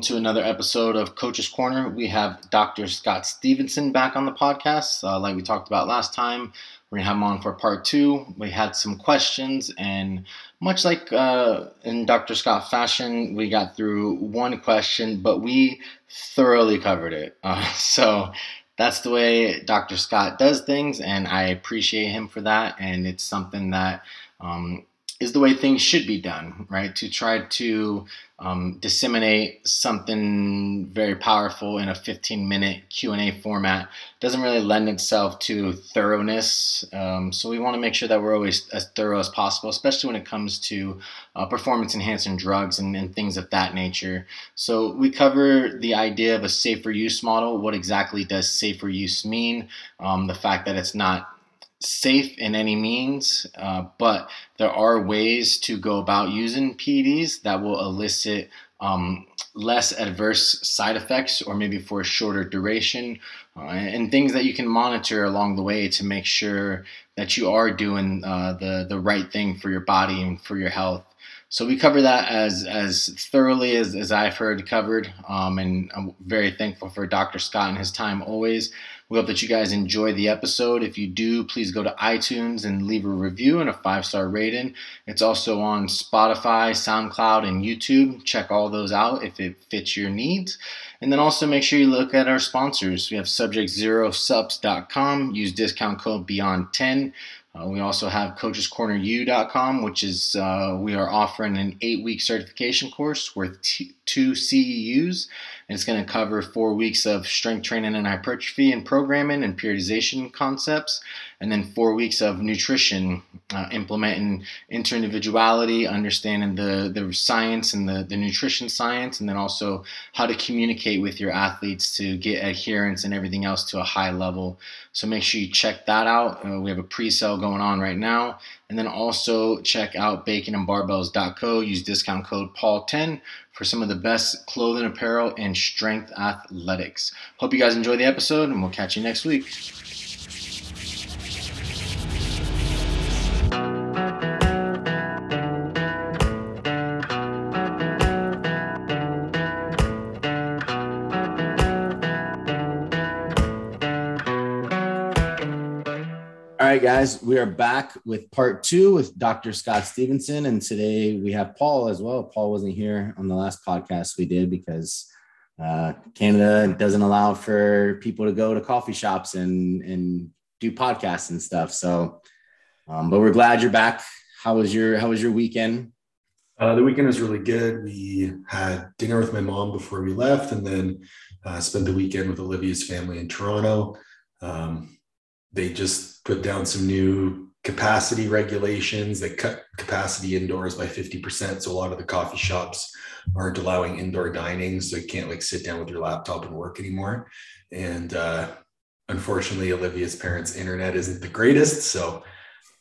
welcome to another episode of Coach's Corner. We have Dr. Scott Stevenson back on the podcast. Uh, like we talked about last time, we're going to have him on for part two. We had some questions, and much like uh, in Dr. Scott fashion, we got through one question, but we thoroughly covered it. Uh, so that's the way Dr. Scott does things, and I appreciate him for that. And it's something that um, is the way things should be done, right? To try to um, disseminate something very powerful in a 15 minute q&a format. Doesn't really lend itself to thoroughness um, so we want to make sure that we're always as thorough as possible especially when it comes to uh, performance enhancing drugs and, and, things of that nature. So we cover the idea of a safer use model what exactly does safer use mean? Um, the fact that it's not safe in any means, uh, but there are ways to go about using PEDs that will elicit um, less adverse side effects or maybe for a shorter duration uh, and things that you can monitor along the way to make sure that you are doing uh, the, the right thing for your body and for your health. So we cover that as as thoroughly as, as I've heard covered, um, and I'm very thankful for Dr. Scott and his time always. We hope that you guys enjoy the episode. If you do, please go to iTunes and leave a review and a five star rating. It's also on Spotify, SoundCloud, and YouTube. Check all those out if it fits your needs. And then also make sure you look at our sponsors. We have subjectzerosupps.com. Use discount code Beyond10 uh, we also have coachescorneru.com, which is uh, we are offering an eight week certification course worth t- two CEUs, and it's going to cover four weeks of strength training and hypertrophy and programming and periodization concepts, and then four weeks of nutrition, uh, implementing interindividuality, understanding the, the science and the, the nutrition science, and then also how to communicate with your athletes to get adherence and everything else to a high level. So make sure you check that out. Uh, we have a pre-sale going on right now. And then also check out baconandbarbells.co. Use discount code Paul10 for some of the best clothing, apparel, and strength athletics. Hope you guys enjoy the episode, and we'll catch you next week. Right, guys, we are back with part two with Dr. Scott Stevenson. And today we have Paul as well. Paul wasn't here on the last podcast we did because uh, Canada doesn't allow for people to go to coffee shops and, and do podcasts and stuff. So, um, but we're glad you're back. How was your How was your weekend? Uh, the weekend was really good. We had dinner with my mom before we left, and then uh, spent the weekend with Olivia's family in Toronto. Um, they just put down some new capacity regulations that cut capacity indoors by 50%. So a lot of the coffee shops aren't allowing indoor dining. So you can't like sit down with your laptop and work anymore. And uh, unfortunately, Olivia's parents' internet isn't the greatest. So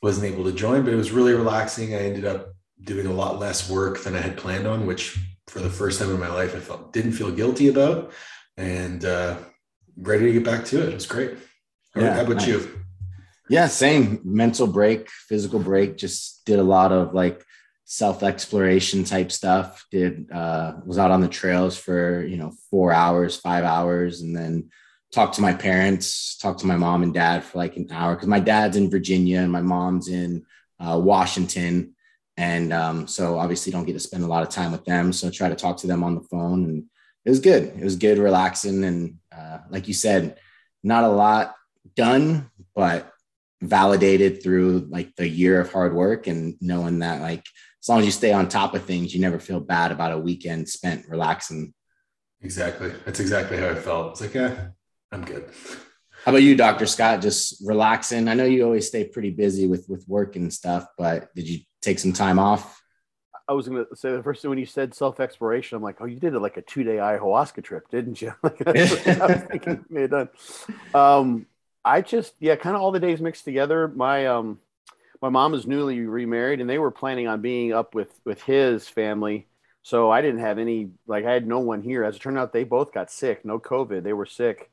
wasn't able to join, but it was really relaxing. I ended up doing a lot less work than I had planned on, which for the first time in my life, I felt didn't feel guilty about and uh, ready to get back to it. It was great. Yeah, How about nice. you? Yeah, same mental break, physical break. Just did a lot of like self exploration type stuff. Did uh, was out on the trails for you know four hours, five hours, and then talked to my parents, talked to my mom and dad for like an hour because my dad's in Virginia and my mom's in uh, Washington, and um, so obviously don't get to spend a lot of time with them. So I try to talk to them on the phone, and it was good. It was good, relaxing, and uh, like you said, not a lot done, but validated through like the year of hard work and knowing that like as long as you stay on top of things, you never feel bad about a weekend spent relaxing. Exactly. That's exactly how I felt. It's like, yeah, I'm good. How about you, Dr. Scott? Just relaxing. I know you always stay pretty busy with with work and stuff, but did you take some time off? I was going to say the first thing when you said self exploration, I'm like, oh, you did it like a two day ayahuasca trip, didn't you? like, that's what I was thinking may have done. Um, I just yeah, kind of all the days mixed together. My um my mom is newly remarried and they were planning on being up with with his family. So I didn't have any like I had no one here. As it turned out, they both got sick, no COVID. They were sick,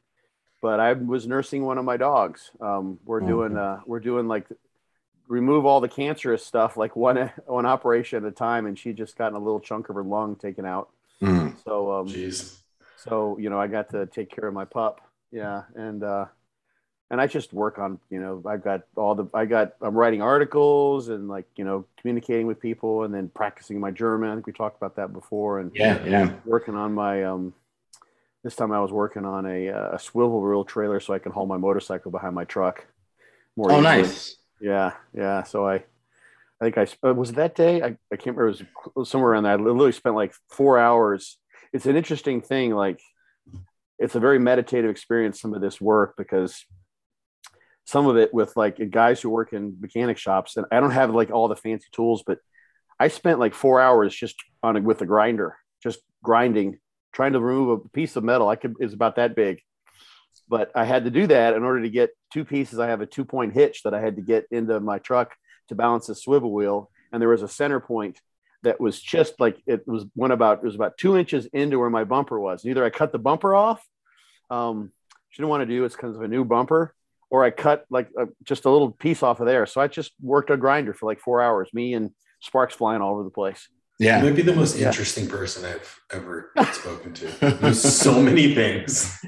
but I was nursing one of my dogs. Um, we're oh, doing uh, we're doing like remove all the cancerous stuff like one one operation at a time, and she just gotten a little chunk of her lung taken out. Mm. So, um, Jeez. so you know, I got to take care of my pup. Yeah, and uh, and I just work on you know I've got all the I got I'm writing articles and like you know communicating with people and then practicing my German. I think we talked about that before. And yeah, yeah, working on my um. This time I was working on a, a swivel wheel trailer so I can haul my motorcycle behind my truck. More oh, easily. nice. Yeah, yeah. So I I think I uh, was that day. I, I can't remember. It was somewhere around that. I literally spent like four hours. It's an interesting thing. Like, it's a very meditative experience. Some of this work because some of it with like guys who work in mechanic shops, and I don't have like all the fancy tools, but I spent like four hours just on it with a grinder, just grinding, trying to remove a piece of metal. I could is about that big, but I had to do that in order to get two pieces. I have a two point hitch that I had to get into my truck to balance a swivel wheel, and there was a center point that was just like it was one about it was about two inches into where my bumper was. Either I cut the bumper off, um, she didn't want to do it's because of a new bumper, or I cut like a, just a little piece off of there. So I just worked a grinder for like four hours. Me and sparks flying all over the place. Yeah, you might be the most yeah. interesting person I've ever spoken to. There's so many things.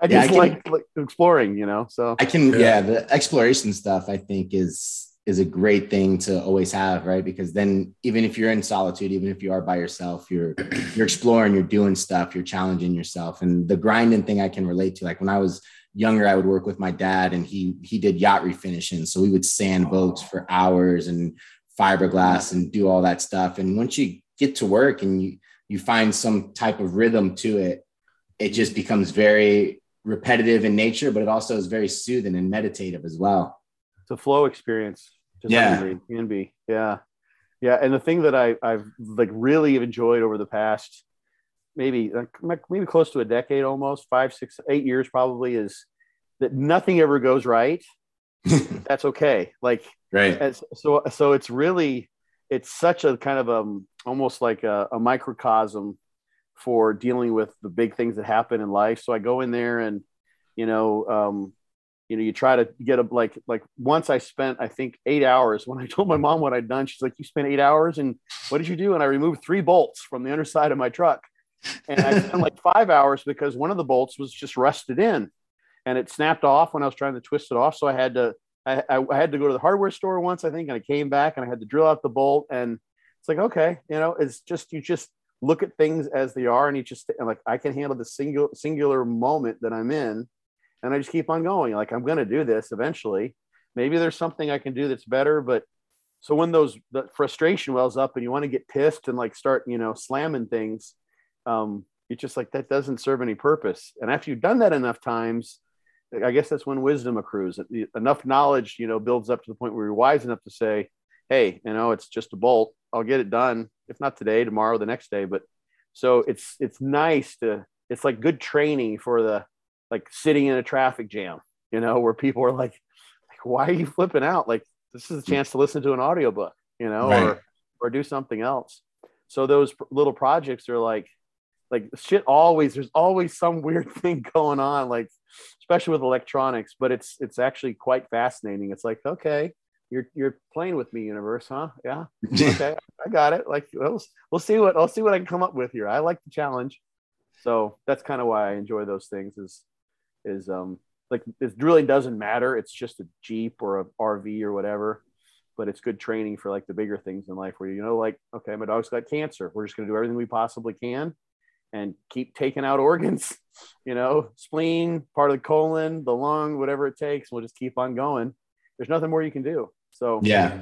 I just yeah, I like, like, exploring, you know. So I can, yeah. yeah, the exploration stuff I think is is a great thing to always have, right? Because then even if you're in solitude, even if you are by yourself, you're you're exploring, you're doing stuff, you're challenging yourself. And the grinding thing I can relate to. Like when I was younger, I would work with my dad and he he did yacht refinishing. So we would sand boats for hours and fiberglass and do all that stuff. And once you get to work and you you find some type of rhythm to it, it just becomes very repetitive in nature, but it also is very soothing and meditative as well. It's a flow experience. yeah, it can be. Yeah, yeah. And the thing that I I've like really enjoyed over the past maybe maybe close to a decade, almost five, six, eight years probably is that nothing ever goes right. That's okay. Like right. So so it's really it's such a kind of um almost like a, a microcosm for dealing with the big things that happen in life. So I go in there and, you know, um, you know, you try to get a like like once I spent I think eight hours when I told my mom what I'd done. She's like, "You spent eight hours, and what did you do?" And I removed three bolts from the underside of my truck, and I spent like five hours because one of the bolts was just rusted in, and it snapped off when I was trying to twist it off. So I had to I, I had to go to the hardware store once I think, and I came back and I had to drill out the bolt, and it's like okay, you know, it's just you just look at things as they are and you just like i can handle the singular singular moment that i'm in and i just keep on going. Like i'm going to do this eventually. Maybe there's something i can do that's better but so when those the frustration wells up and you want to get pissed and like start you know slamming things um it's just like that doesn't serve any purpose and after you've done that enough times i guess that's when wisdom accrues enough knowledge you know builds up to the point where you're wise enough to say hey you know it's just a bolt i'll get it done if not today, tomorrow, the next day. But so it's it's nice to it's like good training for the like sitting in a traffic jam, you know, where people are like, like why are you flipping out? Like this is a chance to listen to an audiobook, you know, right. or or do something else. So those little projects are like like shit always there's always some weird thing going on like especially with electronics but it's it's actually quite fascinating it's like okay you're you're playing with me, universe, huh? Yeah. Okay, I got it. Like we'll, we'll see what I'll see what I can come up with here. I like the challenge, so that's kind of why I enjoy those things. Is is um like it really doesn't matter. It's just a Jeep or a RV or whatever, but it's good training for like the bigger things in life where you know like okay, my dog's got cancer. We're just gonna do everything we possibly can and keep taking out organs, you know, spleen, part of the colon, the lung, whatever it takes. We'll just keep on going. There's nothing more you can do. So yeah,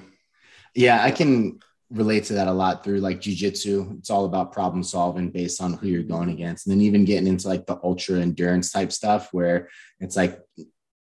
yeah, I can relate to that a lot through like jujitsu. It's all about problem solving based on who you're going against, and then even getting into like the ultra endurance type stuff where it's like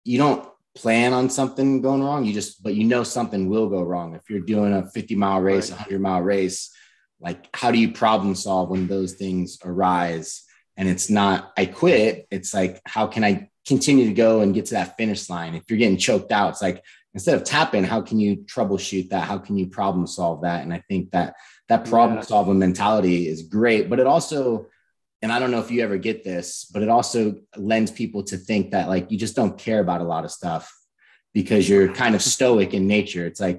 you don't plan on something going wrong. You just, but you know something will go wrong if you're doing a 50 mile race, a 100 mile race. Like, how do you problem solve when those things arise? And it's not I quit. It's like how can I continue to go and get to that finish line? If you're getting choked out, it's like instead of tapping, how can you troubleshoot that? How can you problem solve that? And I think that that problem solving mentality is great, but it also, and I don't know if you ever get this, but it also lends people to think that like you just don't care about a lot of stuff because you're kind of stoic in nature. It's like,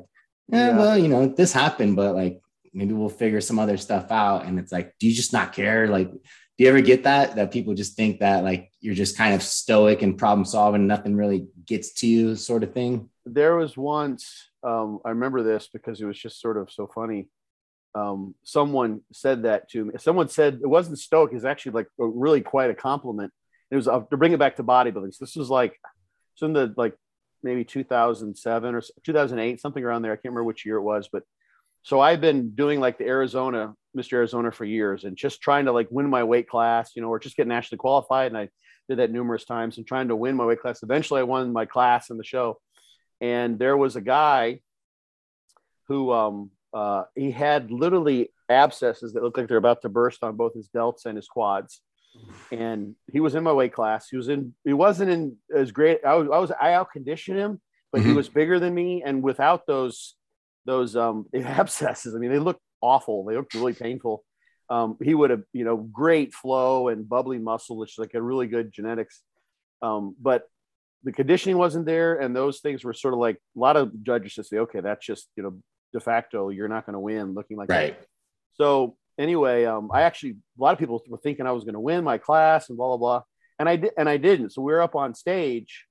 eh, yeah. well, you know, this happened, but like maybe we'll figure some other stuff out. And it's like, do you just not care? Like, do you ever get that? That people just think that like you're just kind of stoic and problem solving, nothing really gets to you, sort of thing. There was once, um, I remember this because it was just sort of so funny. Um, someone said that to me. Someone said it wasn't stoic, it's actually like a, really quite a compliment. It was uh, to bring it back to bodybuilding. So this was like, so in the like maybe 2007 or 2008, something around there. I can't remember which year it was, but so I've been doing like the Arizona, Mr. Arizona for years and just trying to like win my weight class, you know, or just get nationally qualified. And I did that numerous times and trying to win my weight class. Eventually I won my class in the show. And there was a guy who um, uh, he had literally abscesses that looked like they're about to burst on both his delts and his quads. And he was in my weight class. He was in, he wasn't in as great. I was, I was, I out conditioned him, but mm-hmm. he was bigger than me. And without those, those um, abscesses. I mean, they look awful. They look really painful. Um, he would have, you know, great flow and bubbly muscle, which is like a really good genetics. Um, but the conditioning wasn't there, and those things were sort of like a lot of judges just say, okay, that's just you know de facto you're not going to win, looking like right. That. So anyway, um, I actually a lot of people were thinking I was going to win my class and blah blah blah, and I did, and I didn't. So we were up on stage,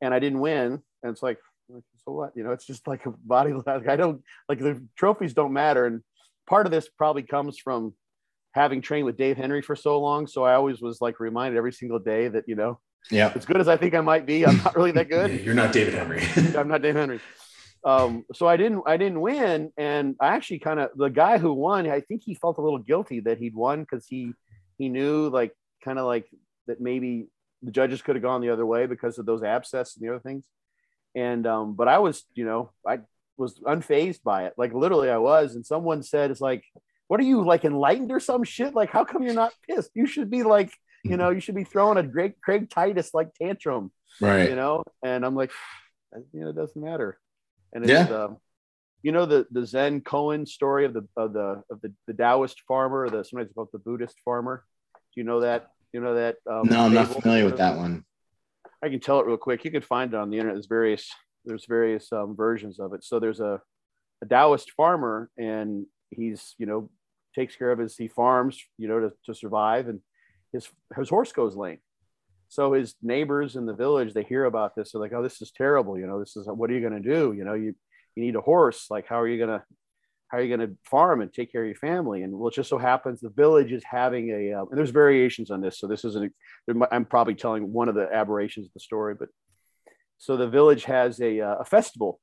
and I didn't win, and it's like so what? You know, it's just like a body. I don't like the trophies don't matter. And part of this probably comes from having trained with Dave Henry for so long. So I always was like reminded every single day that, you know, yeah, as good as I think I might be, I'm not really that good. You're not David Henry. I'm not Dave Henry. Um, so I didn't, I didn't win. And I actually kind of, the guy who won, I think he felt a little guilty that he'd won because he, he knew like, kind of like that maybe the judges could have gone the other way because of those abscess and the other things and um, but I was, you know, I was unfazed by it. Like literally, I was. And someone said, "It's like, what are you like enlightened or some shit? Like, how come you're not pissed? You should be like, you know, you should be throwing a great Craig Titus like tantrum, right? You know." And I'm like, you know, it doesn't matter. And it's, yeah. Uh, you know the the Zen koan story of the of the of the, the Taoist farmer, or the sometimes called the Buddhist farmer. Do you know that? You know that? Um, no, I'm not familiar with that one. I can tell it real quick. You can find it on the internet. There's various there's various um, versions of it. So there's a, a Taoist farmer, and he's you know takes care of his he farms you know to, to survive, and his his horse goes lame. So his neighbors in the village they hear about this. They're like, "Oh, this is terrible. You know, this is what are you going to do? You know, you you need a horse. Like, how are you going to how are you going to farm and take care of your family? And well, it just so happens the village is having a, uh, and there's variations on this. So this isn't, I'm probably telling one of the aberrations of the story, but so the village has a, uh, a festival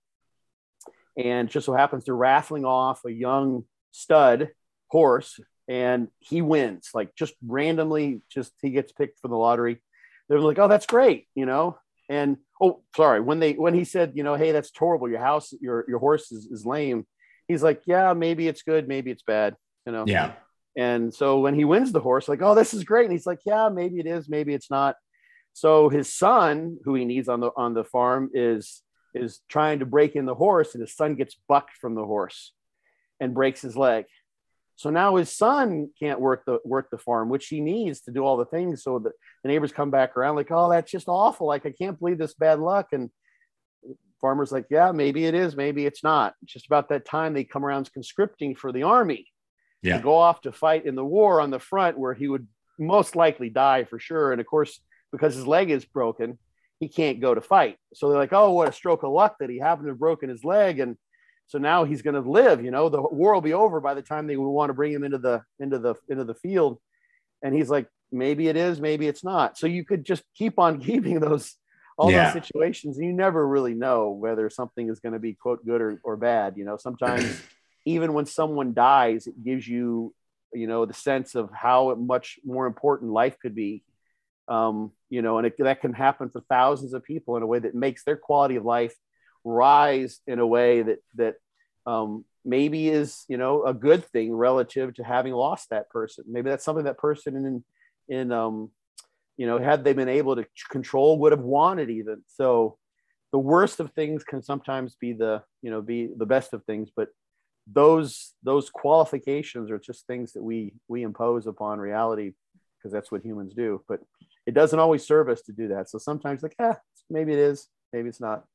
and just so happens they're raffling off a young stud horse and he wins like just randomly just he gets picked for the lottery they're like oh that's great you know and oh sorry when they when he said you know hey that's horrible your house your your horse is, is lame he's like, yeah, maybe it's good, maybe it's bad, you know? Yeah. And so when he wins the horse, like, oh, this is great. And he's like, yeah, maybe it is, maybe it's not. So his son, who he needs on the on the farm, is is trying to break in the horse, and his son gets bucked from the horse and breaks his leg. So now his son can't work the work the farm, which he needs to do all the things. So the, the neighbors come back around like, oh, that's just awful. Like I can't believe this bad luck. And farmer's like, yeah, maybe it is, maybe it's not. Just about that time they come around conscripting for the army yeah. to go off to fight in the war on the front where he would most likely die for sure. And of course, because his leg is broken, he can't go to fight. So they're like, oh, what a stroke of luck that he happened to have broken his leg. And so now he's going to live, you know, the war will be over by the time they would want to bring him into the, into the, into the field. And he's like, maybe it is, maybe it's not. So you could just keep on keeping those, all yeah. those situations you never really know whether something is going to be quote good or, or bad you know sometimes even when someone dies it gives you you know the sense of how much more important life could be um, you know and it, that can happen for thousands of people in a way that makes their quality of life rise in a way that that um, maybe is you know a good thing relative to having lost that person maybe that's something that person in in um, you know, had they been able to control, would have wanted even. So the worst of things can sometimes be the, you know, be the best of things, but those those qualifications are just things that we we impose upon reality because that's what humans do. But it doesn't always serve us to do that. So sometimes like, ah, maybe it is, maybe it's not.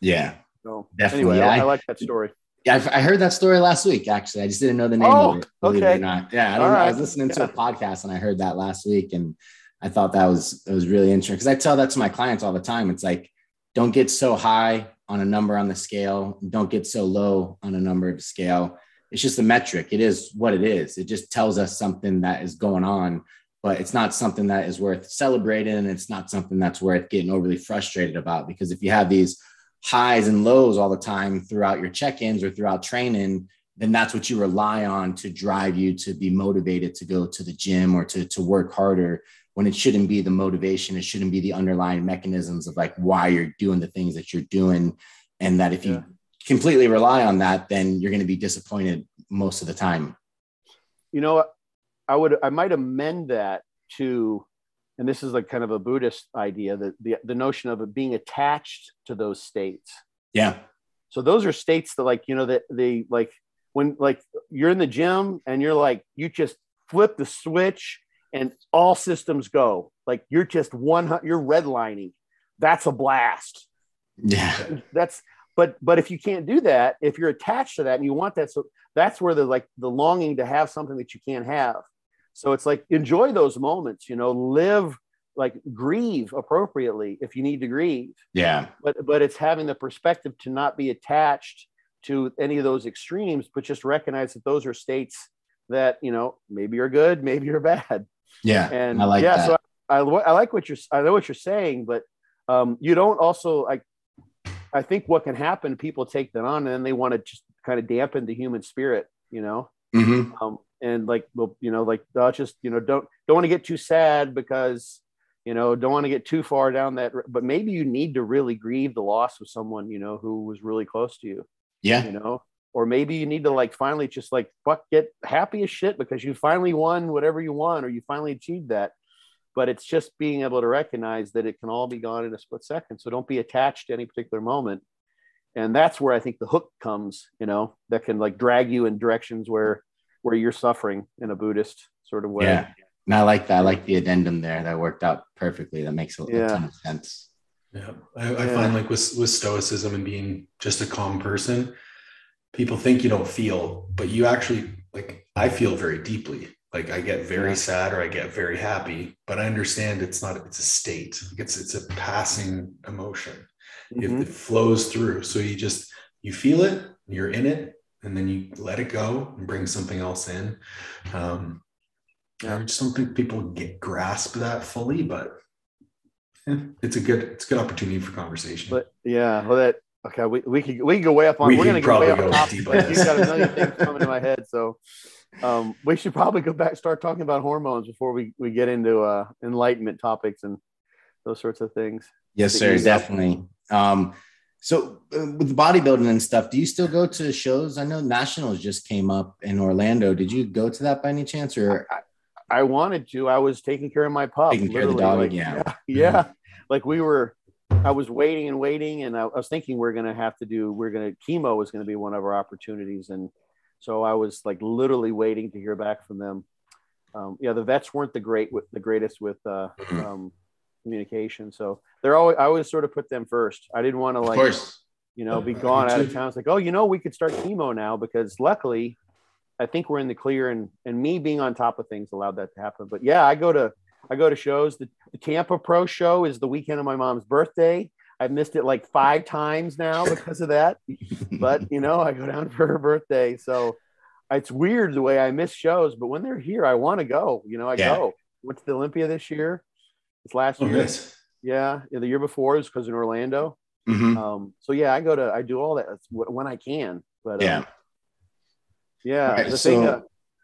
Yeah. So definitely. Anyway, I, I like that story Yeah, I, I heard that story last week. Actually, I just didn't know the name Oh, of it. believe it or not. Yeah, I, know. I was listening to a podcast and I heard that last week, and I thought that was it was really interesting because I tell that to my clients all the time. It's like, don't get so high on a number on the scale, don't get so low on a number of scale. It's just a metric. It is what it is. It just tells us something that is going on, but it's not something that is worth celebrating, and it's not something that's worth getting overly frustrated about. Because if you have these highs and lows all the time throughout your check-ins or throughout training then that's what you rely on to drive you to be motivated to go to the gym or to, to work harder when it shouldn't be the motivation it shouldn't be the underlying mechanisms of like why you're doing the things that you're doing. And that if you Yeah. completely rely on that then you're going to be disappointed most of the time. You know i would i might amend that to and this is like kind of a buddhist idea that the, the notion of being attached to those states. Yeah. So those are states that like you know that they like when like you're in the gym and you're like you just flip the switch and all systems go. Like you're just one you're redlining. That's a blast. Yeah. That's but but if you can't do that if you're attached to that and you want that so that's where the like the longing to have something that you can't have. So it's like enjoy those moments you know live like grieve appropriately if you need to grieve. Yeah. But but it's having the perspective to not be attached to any of those extremes but just recognize that those are states that you know maybe you're good maybe you're bad. Yeah and i like yeah that. So I, I like what you're i know what you're saying but um you don't also like i think what can happen people take that on and then they want to just kind of dampen the human spirit you know? Mhm. um and like well you know like uh, just you know don't don't want to get too sad because you know don't want to get too far down that but maybe you need to really grieve the loss of someone you know who was really close to you yeah. you know? Or maybe you need to like finally just like fuck get happy as shit because you finally won whatever you want or you finally achieved that. But it's just being able to recognize that it can all be gone in a split second. So don't be attached to any particular moment. And that's where i think the hook comes you know that can like drag you in directions where where you're suffering in a buddhist sort of way. Yeah. And i like that. I like the addendum there that worked out perfectly. That makes a, a ton of sense Yeah, I, I find like with with stoicism and being just a calm person, people think you don't feel, but you actually like. I feel very deeply. Like I get very Yeah. sad or I get very happy, but I understand it's not. It's a state. It's it's a passing emotion. It, Mhm. it flows through. So you just you feel it, you're in it, and then you let it go and bring something else in. Um, I just don't think people get grasp that fully, but eh, it's a good it's a good opportunity for conversation. but yeah well that okay we, we can we can go way up on We we're gonna go way probably up go top deep but on you've got a million things coming to my head so um we should probably go back start talking about hormones before we we get into uh enlightenment topics and those sorts of things Yes, sir, definitely. Um, so uh, with bodybuilding and stuff, do you still go to shows? I know nationals just came up in Orlando. Did you go to that by any chance, or I wanted to. I was taking care of my pup. Taking care of the dog, like, yeah. yeah. yeah. Like we were, I was waiting and waiting, and I, was thinking we're gonna have to do. We're gonna chemo was gonna be one of our opportunities, and so I was like literally waiting to hear back from them. Um, yeah, the vets weren't the great with the greatest with uh, Mhm. um, communication, so they're always. I always sort of put them first. I didn't want to like you know, be gone out of town. It's like, oh, you know, we could start chemo now because luckily, I think we're in the clear, and and me being on top of things allowed that to happen. But yeah, I go to I go to shows. The, the Tampa Pro Show is the weekend of my mom's birthday. I've missed it like five times now because of that. But you know, I go down for her birthday, so it's weird the way I miss shows. But when they're here, I want to go. You know, I Yeah. go. Went to the Olympia this year. It's last oh, year. nice. Yeah, the year before was because in Orlando. Mhm. Um, so yeah, I go to I do all that when I can. But Yeah. um, yeah, Right, the thing. Uh,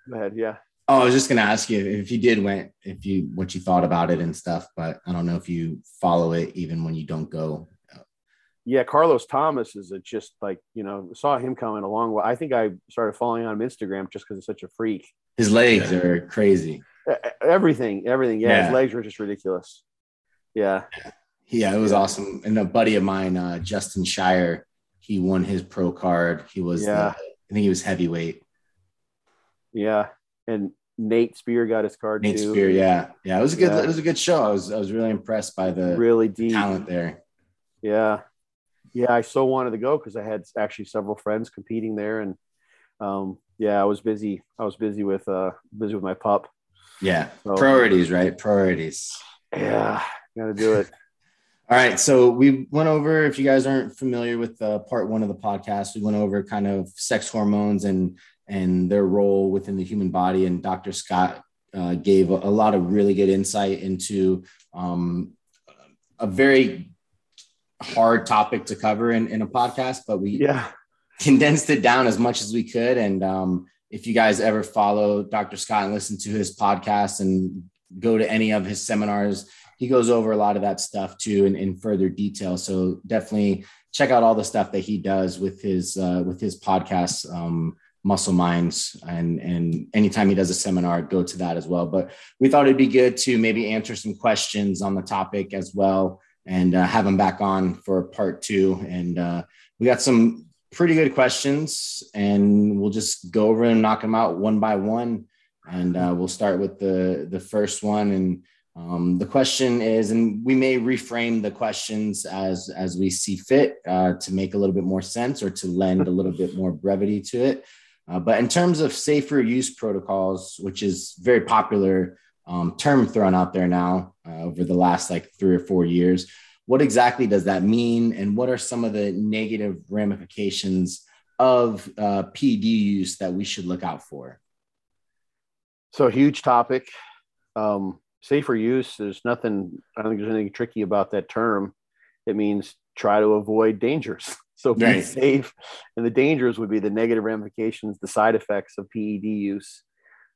go ahead. Yeah. Oh, I was just gonna ask you if you did went, if you what you thought about it and stuff, but I don't know if you follow it even when you don't go. Yeah, Carlos Thomas is a just like you know saw him coming a long way. I think I started following on Instagram just because he's such a freak. His legs Yeah. are crazy. Everything, everything. Yeah, Yeah. his legs were just ridiculous. Yeah, Yeah, it was Yeah. awesome. And a buddy of mine, uh, Justin Shire, he won his pro card. He was, Yeah. the, I think he was heavyweight. yeah. And Nate Spear got his card Nate too. Spear, yeah, yeah. It was a good, Yeah. it was a good show. I was, I was really impressed by the Really deep. talent there. Yeah. Yeah, I so wanted to go because I had actually several friends competing there, and um, yeah, I was busy. I was busy with uh, busy with my pup. Yeah, so, priorities, right? Priorities. Yeah, got to do it. All right, so we went over. If you guys aren't familiar with uh, part one of the podcast, we went over kind of sex hormones and and their role within the human body. And Dr. Scott uh, gave a, a, lot of really good insight into um, a very hard topic to cover in, in a podcast, but we yeah. condensed it down as much as we could. And um, if you guys ever follow Dr. Scott and listen to his podcast and go to any of his seminars, he goes over a lot of that stuff too in, in further detail. So definitely check out all the stuff that he does with his uh, with his podcast, um, Muscle Minds, and and anytime he does a seminar, go to that as well. But we thought it'd be good to maybe answer some questions on the topic as well, and uh, have him back on for part two. And uh, we got some pretty good questions, and we'll just go over and knock them out one by one. And uh, we'll start with the the first one and um, the question is, and we may reframe the questions as as we see fit uh, to make a little bit more sense or to lend a little bit more brevity to it. Uh, but in terms of safer use protocols, which is very popular um, term thrown out there now uh, over the last like three or four years, what exactly does that mean, and what are some of the negative ramifications of uh, PED use that we should look out for? So, huge topic. Um, safer use, there's nothing, I don't think there's anything tricky about that term. It means try to avoid dangers. So be right. safe. And the dangers would be the negative ramifications, the side effects of PED use.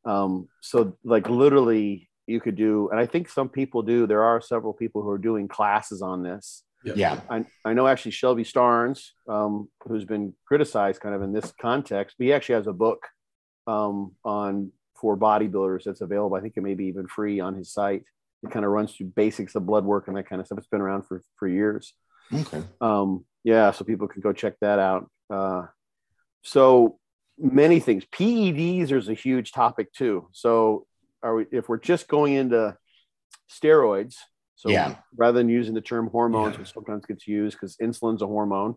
Um, so, like, literally, you could do, and I think some people do, there are several people who are doing classes on this. Yeah. I, I know actually Shelby Starnes, um, who's been criticized kind of in this context, but he actually has a book um, on for bodybuilders that's available. I think it may be even free on his site. It kind of runs through basics of blood work and that kind of stuff. It's been around for for years. Okay. Um, yeah, so people can go check that out. Uh, so many things. PEDs is a huge topic too. So are we if we're just going into steroids? So yeah. rather than using the term hormones, yeah. which sometimes gets used because insulin's a hormone,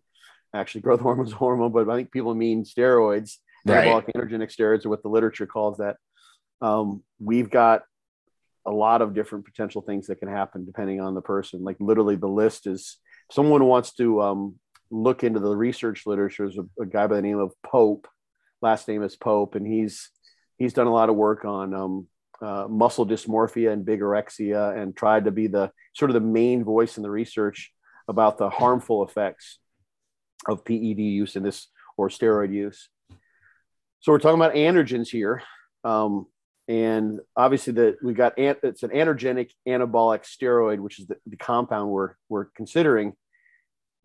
actually growth hormone's a hormone, but I think people mean steroids. Right. Anabolic androgenic steroids are what the literature calls that um, we've got a lot of different potential things that can happen depending on the person. Like literally, the list is someone wants to um, look into the research literature. There's a, a, guy by the name of Pope, last name is Pope, and he's he's done a lot of work on um, uh, muscle dysmorphia and bigorexia, and tried to be the sort of the main voice in the research about the harmful effects of PED use in this or steroid use. So we're talking about androgens here. Um, and obviously that we got it's an androgenic anabolic steroid which is the, the, compound we're, we're considering.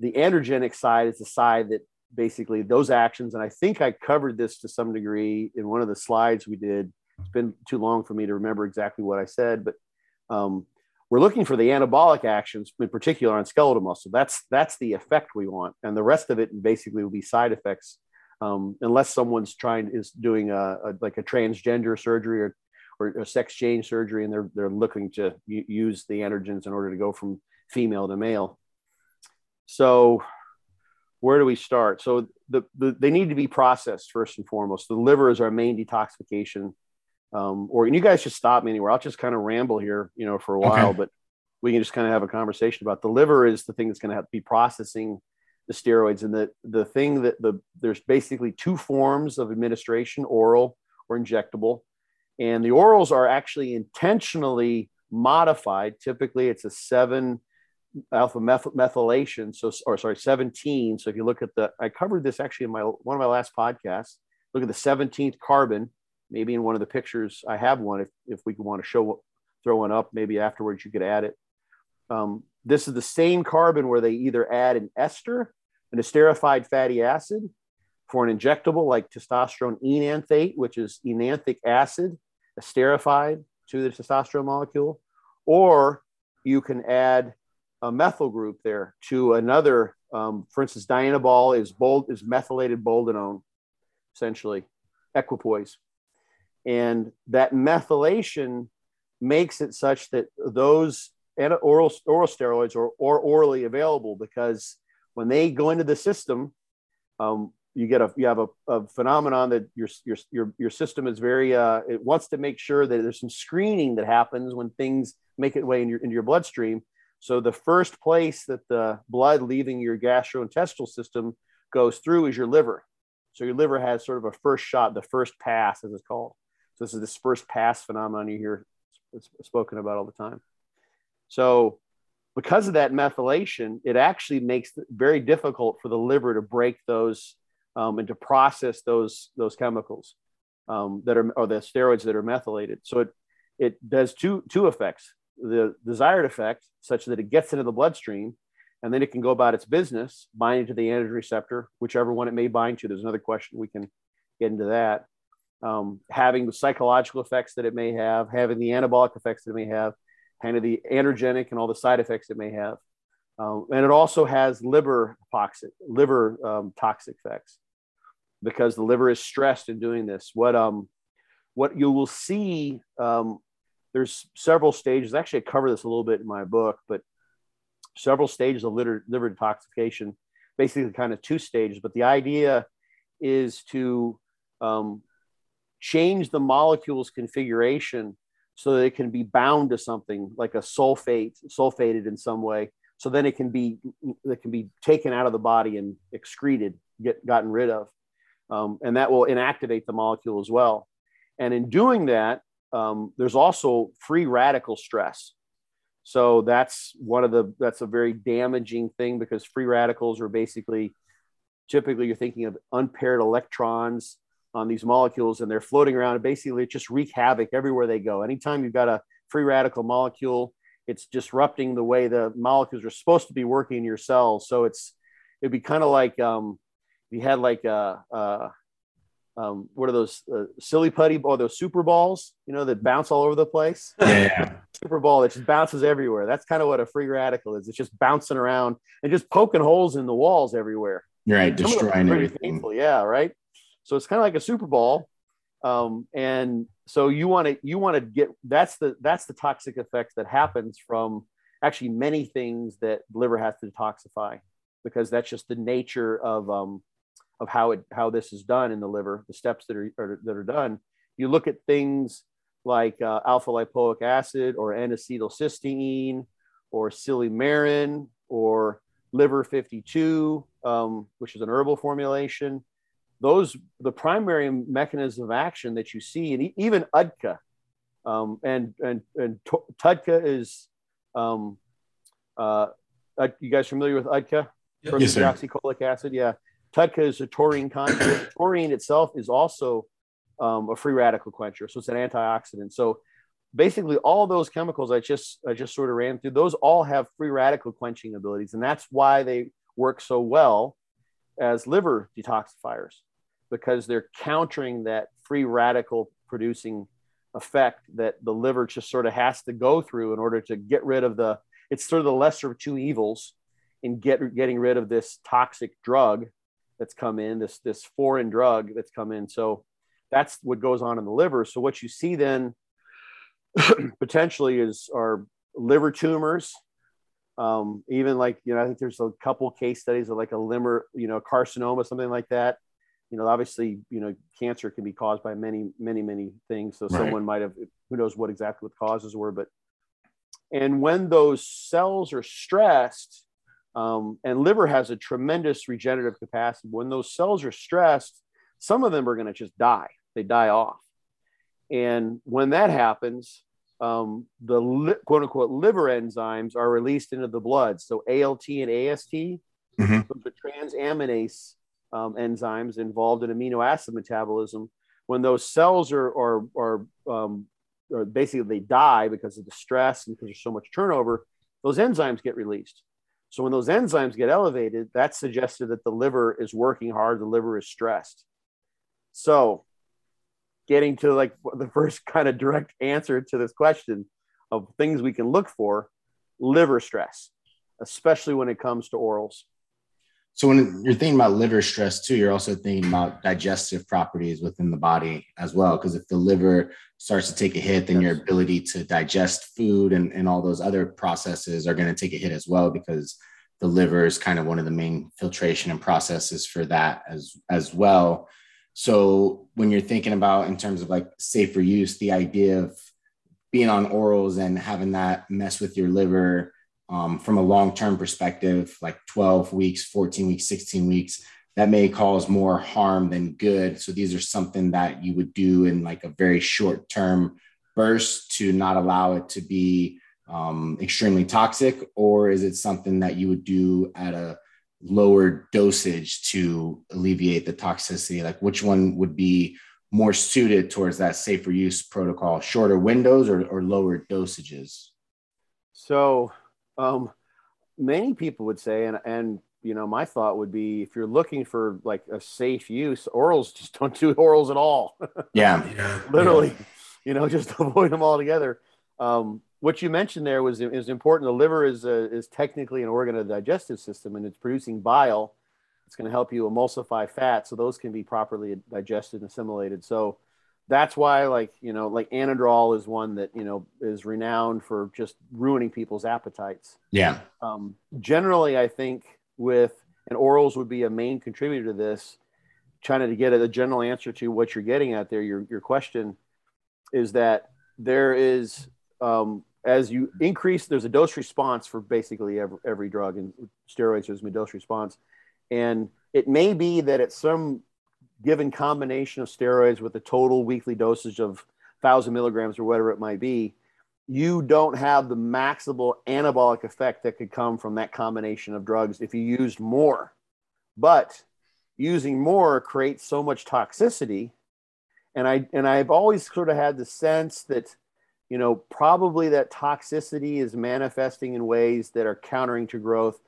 The androgenic side is the side that basically those actions and i think i covered this to some degree in one of the slides we did. It's been too long for me to remember exactly what i said but um, we're looking for the anabolic actions in particular on skeletal muscle. That's that's the effect we want and the rest of it basically will be side effects um, unless someone's trying is doing a, a, like a transgender surgery or or a sex change surgery and they're they're looking to use the androgens in order to go from female to male. So where do we start? So the, the they need to be processed first and foremost. The liver is our main detoxification um, or and you guys just stop me anywhere. I'll just kind of ramble here you know for a while okay. but we can just kind of have a conversation about the liver is the thing that's going to have to be processing the steroids. And the the thing that the there's basically two forms of administration oral or injectable. And the orals are actually intentionally modified. Typically it's a 7 alpha methylation. So or sorry 17 so if you look at the i covered this actually in my one of my last podcasts. Look at the 17th carbon maybe in one of the pictures i have one if, if we could want to show throw one up maybe afterwards you could add it. Um, this is the same carbon where they either add an ester an esterified fatty acid for an injectable like testosterone enanthate, which is enanthic acid esterified to the testosterone molecule, or you can add a methyl group there to another. Um, for instance, dianabol is bold is methylated boldenone, essentially equipoise, and that methylation makes it such that those oral oral steroids are, are orally available because when they go into the system, um, you get a you have a, a, phenomenon that your your your your system is very uh, it wants to make sure that there's some screening that happens when things make it way in your into your bloodstream. So the first place that the blood leaving your gastrointestinal system goes through is your liver. So your liver has sort of a first shot, the first pass, as it's called. So this is this first pass phenomenon you hear spoken about all the time. So because of that methylation, it actually makes it very difficult for the liver to break those um, and to process those those chemicals um, that are or the steroids that are methylated. So it it does two two effects: the desired effect, such that it gets into the bloodstream, and then it can go about its business, binding to the androgen receptor, whichever one it may bind to. There's another question we can get into that. Um, having the psychological effects that it may have, having the anabolic effects that it may have, kind of the androgenic and all the side effects it may have. Um, and it also has liver toxic, liver um, toxic effects because the liver is stressed in doing this. What um, what you will see, um, there's several stages. Actually, I cover this a little bit in my book, but several stages of liver, liver detoxification, basically kind of two stages. But the idea is to um, change the molecule's configuration so that it can be bound to something like a sulfate, sulfated in some way. So then it can be it can be taken out of the body and excreted, get gotten rid of, um, and that will inactivate the molecule as well. And in doing that, um, there's also free radical stress. So that's one of the that's a very damaging thing because free radicals are basically typically you're thinking of unpaired electrons on these molecules and they're floating around and basically just wreak havoc everywhere they go. Anytime you've got a free radical molecule, it's disrupting the way the molecules are supposed to be working in your cells. So it's it'd be kind of like um, if you had like a, a um, what are those uh, silly putty or those super balls, you know, that bounce all over the place? Yeah. super ball that just bounces everywhere. That's kind of what a free radical is. It's just bouncing around and just poking holes in the walls everywhere. Right. Destroying everything. Painful. Yeah. Right. So it's kind of like a Super Ball. Um, and so you want to you want to get that's the that's the toxic effect that happens from actually many things that liver has to detoxify because that's just the nature of um, of how it how this is done in the liver the steps that are, are that are done you look at things like uh, alpha lipoic acid or N-acetylcysteine or silymarin or liver 52 um, which is an herbal formulation those the primary mechanism of action that you see, and even UDCA, um, and and and TUDCA is, um, uh, you guys familiar with UDCA? From yes, oxycolic acid, yeah. TUDCA is a taurine conjugate. taurine itself is also um, a free radical quencher, so it's an antioxidant. So basically, all those chemicals I just I just sort of ran through, those all have free radical quenching abilities, and that's why they work so well as liver detoxifiers because they're countering that free radical producing effect that the liver just sort of has to go through in order to get rid of the it's sort of the lesser of two evils in get, getting rid of this toxic drug that's come in this this foreign drug that's come in. So that's what goes on in the liver. So what you see then potentially is are liver tumors. Um, even like you know i think there's a couple case studies of like a liver you know carcinoma something like that you know, obviously, you know, cancer can be caused by many, many, many things. So right. someone might have, who knows what exactly what the causes were, but, and when those cells are stressed, um, and liver has a tremendous regenerative capacity. When those cells are stressed, some of them are going to just die. They die off. And when that happens, um, the li- quote unquote liver enzymes are released into the blood. So ALT and AST, mm-hmm. the transaminase um, enzymes involved in amino acid metabolism. When those cells are, are, are, um, basically they die because of the stress and because there's so much turnover, those enzymes get released. So when those enzymes get elevated, that's suggested that the liver is working hard, the liver is stressed. So getting to like the first kind of direct answer to this question of things we can look for, liver stress, especially when it comes to orals. So when you're thinking about liver stress too, you're also thinking about digestive properties within the body as well. Because if the liver starts to take a hit, then yes. your ability to digest food and, and all those other processes are going to take a hit as well because the liver is kind of one of the main filtration and processes for that as as well. So when you're thinking about in terms of like safer use, the idea of being on orals and having that mess with your liver um, from a long-term perspective, like 12 weeks, 14 weeks, 16 weeks, that may cause more harm than good. So these are something that you would do in like a very short-term burst to not allow it to be um, extremely toxic, or is it something that you would do at a lower dosage to alleviate the toxicity? Like which one would be more suited towards that safer use protocol, shorter windows or, or lower dosages? So um, many people would say, and, and you know, my thought would be if you're looking for like a safe use, orals just don't do orals at all. Yeah. Yeah. Literally, yeah. you know, just avoid them altogether. Um, what you mentioned there was is important. The liver is a, is technically an organ of the digestive system, and it's producing bile. It's going to help you emulsify fat, so those can be properly digested and assimilated. So that's why, like you know, like Anadrol is one that you know is renowned for just ruining people's appetites. Yeah. Um, generally, I think with and orals would be a main contributor to this. Trying to get a general answer to what you're getting at there, your your question is that there is um, as you increase, there's a dose response for basically every, every drug, and steroids there's a dose response, and it may be that at some given combination of steroids with a total weekly dosage of thousand milligrams or whatever it might be, you don't have the maximal anabolic effect that could come from that combination of drugs if you used more. But using more creates so much toxicity. And I and I've always sort of had the sense that, you know, probably that toxicity is manifesting in ways that are countering to growth,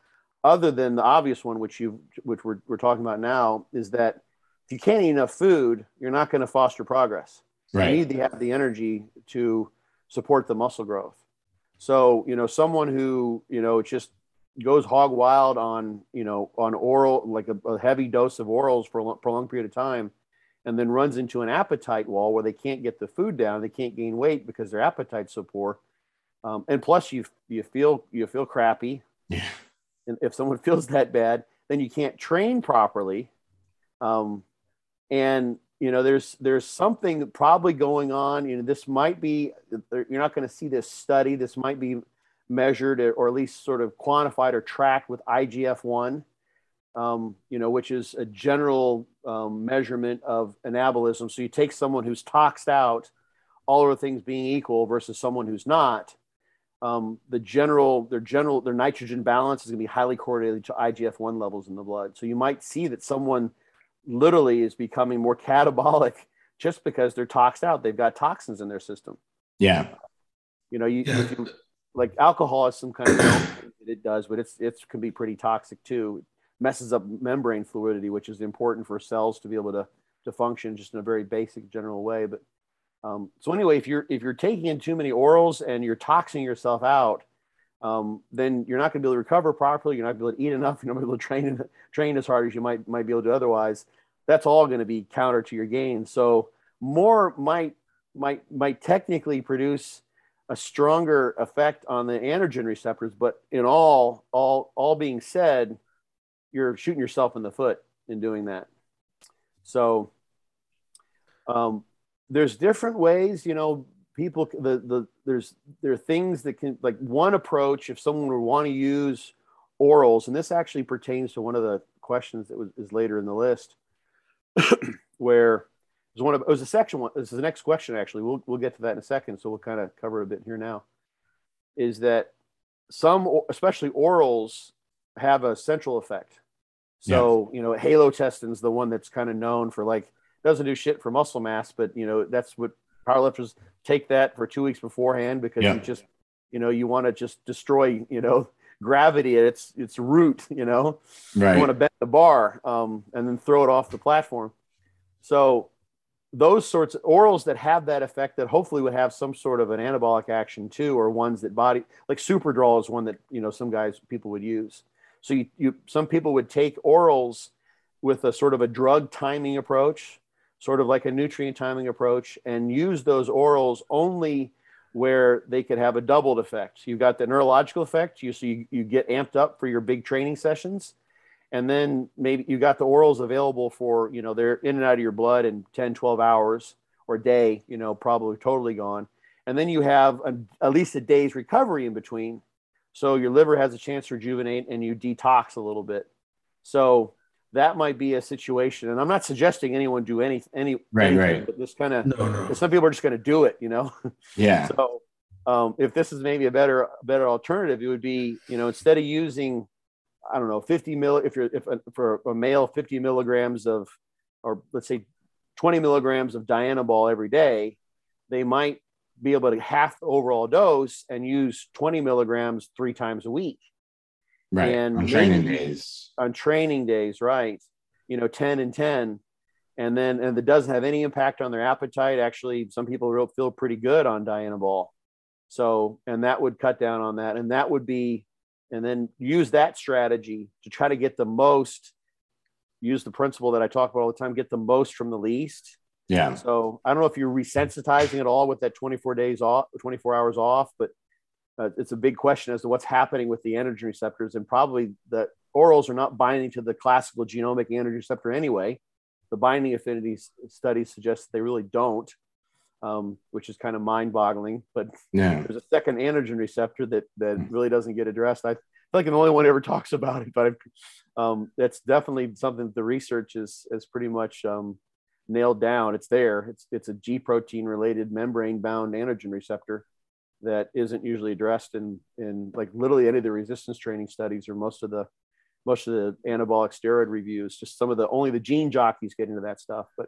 other than the obvious one, which you which we're, we're talking about now, is that if you can't eat enough food, you're not going to foster progress. Right. You need to have the energy to support the muscle growth. So, you know, someone who, you know, just goes hog wild on, you know, on oral, like a, a heavy dose of orals for a prolonged period of time, and then runs into an appetite wall where they can't get the food down, they can't gain weight because their appetite's so poor. Um, and plus you, you feel, you feel crappy. Yeah. And if someone feels that bad, then you can't train properly. Um, and you know there's there's something probably going on you know this might be you're not going to see this study. This might be measured or at least sort of quantified or tracked with igf-1 um, you know which is a general um, measurement of anabolism. So you take someone who's toxed out all other things being equal versus someone who's not um, the general their general their nitrogen balance is going to be highly correlated to igf-1 levels in the blood. So you might see that someone literally is becoming more catabolic just because they're toxed out. They've got toxins in their system. Yeah. You know, you, Yeah. you like alcohol has some kind of that it does, but it's it can be pretty toxic too. It messes up membrane fluidity, which is important for cells to be able to to function just in a very basic general way. But um, so anyway, if you're if you're taking in too many orals and you're toxing yourself out, um, then you're not going to be able to recover properly. You're not going to be able to eat enough. You're not going to be able to train train as hard as you might might be able to otherwise. That's all going to be counter to your gain. So more might might might technically produce a stronger effect on the androgen receptors, but in all all all being said, you're shooting yourself in the foot in doing that. So um, there's different ways, you know, people the the there's there are things that can like one approach if someone would want to use orals and this actually pertains to one of the questions that was is later in the list where there's one of it was a section one this is the next question actually we'll, we'll get to that in a second so we'll kind of cover a bit here now is that some especially orals have a central effect so yeah. you know halotestin is the one that's kind of known for like doesn't do shit for muscle mass but you know that's what powerlifters take that for two weeks beforehand because yeah. you just you know you want to just destroy you know gravity at its its root you know? Right. you want to bend the bar um, and then throw it off the platform. So those sorts of orals that have that effect that hopefully would have some sort of an anabolic action too or ones that body like superdrol is one that you know some guys people would use. So you, you some people would take orals with a sort of a drug timing approach sort of like a nutrient timing approach and use those orals only where they could have a doubled effect. You've got the neurological effect. You so you, you get amped up for your big training sessions. And then maybe you got the orals available for, you know, they're in and out of your blood in 10, 12 hours or day, you know, probably totally gone. And then you have a, at least a day's recovery in between. So your liver has a chance to rejuvenate and you detox a little bit. So that might be a situation. And I'm not suggesting anyone do any, any, right, anything, right. but this kind of, No, no. some people are just going to do it, you know? Yeah. So um, if this is maybe a better better alternative, it would be you know instead of using I don't know 50 mill if you're if a, for a male 50 milligrams of or let's say 20 milligrams of Dianabol every day, they might be able to half the overall dose and use 20 milligrams three times a week Right. And on training maybe- days. on training days, right? You know, 10 and 10. And then, and it doesn't have any impact on their appetite. Actually, some people feel pretty good on Dianabol. So, and that would cut down on that. And that would be, and then use that strategy to try to get the most, use the principle that I talk about all the time, get the most from the least. Yeah. So I don't know if you're resensitizing at all with that 24 days off, 24 hours off, but uh, it's a big question as to what's happening with the androgen receptors. And probably the orals are not binding to the classical genomic androgen receptor anyway. The binding affinity studies suggest they really don't, um, which is kind of mind boggling. But Yeah. there's a second androgen receptor that that really doesn't get addressed. I feel like I'm the only one who ever talks about it, but um, that's definitely something that the research is is pretty much um, nailed down. It's there. It's it's a G protein related membrane bound androgen receptor that isn't usually addressed in in like literally any of the resistance training studies or most of the most of the anabolic steroid reviews. Just some of the only the gene jockeys get into that stuff, but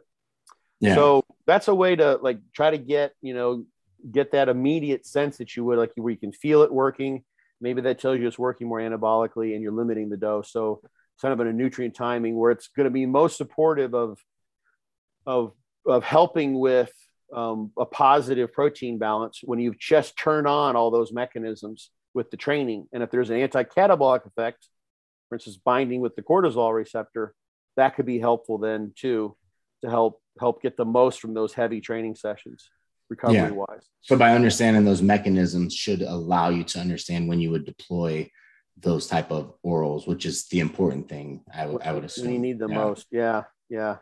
Yeah. so that's a way to like try to get, you know, get that immediate sense that you would like where you can feel it working. Maybe that tells you it's working more anabolically and you're limiting the dose. So it's kind of in a nutrient timing where it's going to be most supportive of of of helping with um, a positive protein balance when you've just turned on all those mechanisms with the training. And if there's an anti-catabolic effect, for instance, binding with the cortisol receptor, that could be helpful then too to help help get the most from those heavy training sessions recovery Yeah. wise So by understanding those mechanisms should allow you to understand when you would deploy those type of orals, which is the important thing. I would I would assume. when you need the Yeah. most yeah yeah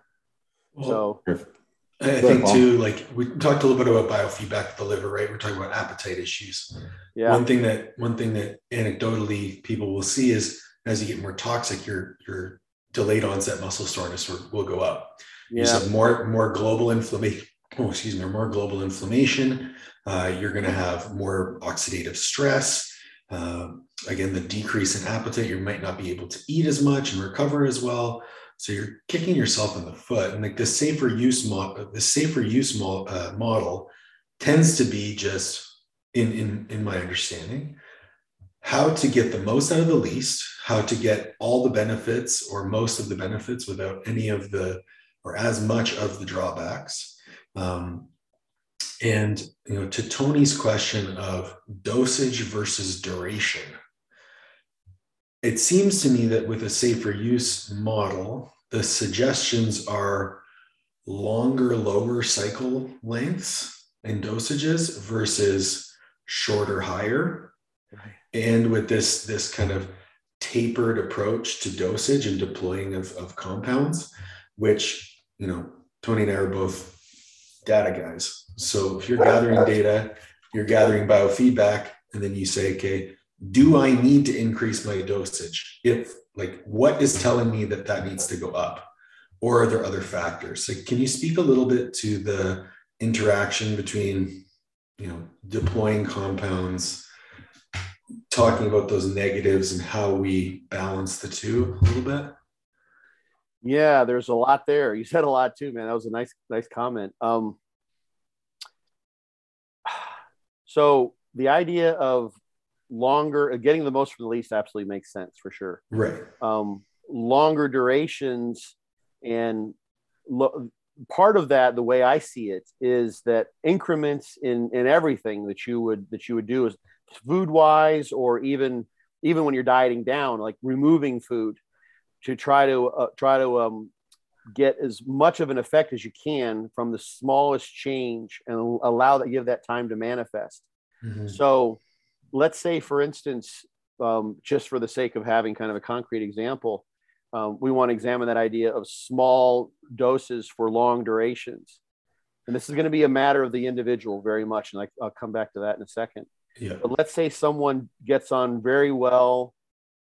Well, so Perfect. I think too, like we talked a little bit about biofeedback of the liver, right? We're talking about appetite issues. yeah One thing that one thing that anecdotally people will see is as you get more toxic, your your delayed onset muscle soreness will, go up. You have more more global inflammation. Oh, excuse me, more global inflammation. Uh, you're going to have more oxidative stress. Uh, again, the decrease in appetite. You might not be able to eat as much and recover as well. So you're kicking yourself in the foot. And like the safer use model, the safer use mo- uh, model tends to be just in in in my understanding how to get the most out of the least, how to get all the benefits or most of the benefits without any of the or as much of the drawbacks. Um, and you know, to Tony's question of dosage versus duration, it seems to me that with a safer use model, the suggestions are longer, lower cycle lengths and dosages versus shorter, higher. And with this, this kind of tapered approach to dosage and deploying of, of compounds, which, you know, Tony and I are both data guys. So if you're gathering data, you're gathering biofeedback, and then you say, okay, do I need to increase my dosage? If like, what is telling me that that needs to go up? Or are there other factors? Like, can you speak a little bit to the interaction between, you know, deploying compounds, talking about those negatives and how we balance the two a little bit? yeah there's a lot there you said a lot too man that was a nice nice comment um so the idea of longer getting the most from the least absolutely makes sense for sure Right. um, longer durations and lo- part of that the way i see it is that increments in in everything that you would that you would do is food wise or even even when you're dieting down like removing food to try to uh, try to um, get as much of an effect as you can from the smallest change and allow that give that time to manifest Mm-hmm. So let's say, for instance, um, just for the sake of having kind of a concrete example, um, we want to examine that idea of small doses for long durations. And this is going to be a matter of the individual very much. And I, will come back to that in a second. Yeah. But let's say someone gets on very well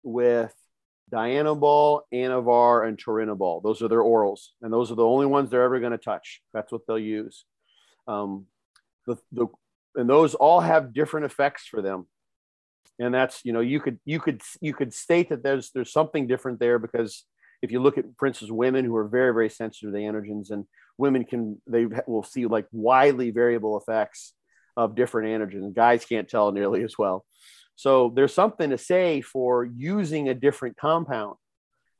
with Dianabol, Anavar, and Turinabol. Those are their orals, and those are the only ones they're ever going to touch. That's what they'll use. Um, the, the, and those all have different effects for them. And that's you know you could you could you could state that there's there's something different there because if you look at instance women who are very very sensitive to the androgens and women can they will see like widely variable effects of different androgens. Guys can't tell nearly as well. So there's something to say for using a different compound.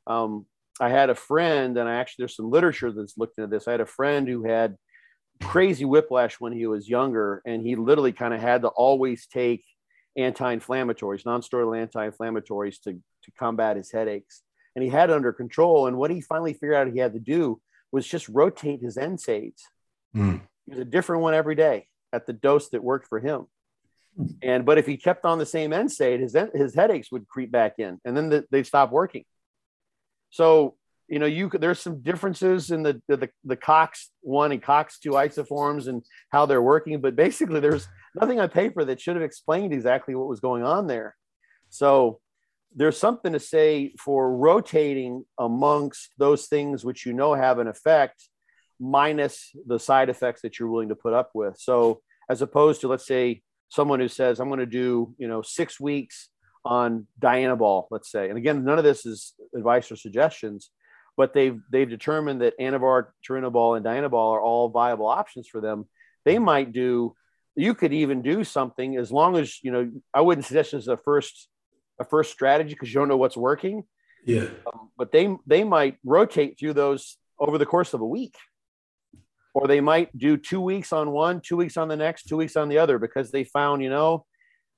Um, I had a friend, and I actually there's some literature that's looked into this. I had a friend who had crazy whiplash when he was younger, and he literally kind of had to always take anti-inflammatories, non-steroidal anti-inflammatories to to combat his headaches, and he had it under control. And what he finally figured out he had to do was just rotate his NSAIDs. Mm. Use a different one every day at the dose that worked for him. And but if he kept on the same NSAID, his his headaches would creep back in, and then the, they'd stop working. So you know, you there's some differences in the, the the Cox one and Cox two isoforms and how they're working, but basically there's nothing on paper that should have explained exactly what was going on there. So there's something to say for rotating amongst those things which you know have an effect minus the side effects that you're willing to put up with. So as opposed to let's say someone who says I'm going to do you know six weeks on Dianabol let's say, and again none of this is advice or suggestions, but they've they've determined that Anavar, Turinabol, and Dianabol are all viable options for them. They might do. You could even do something as long as you know. I wouldn't suggest as a first a first strategy because you don't know what's working. Yeah. Um, but they they might rotate through those over the course of a week or they might do two weeks on one, two weeks on the next, two weeks on the other because they found, you know,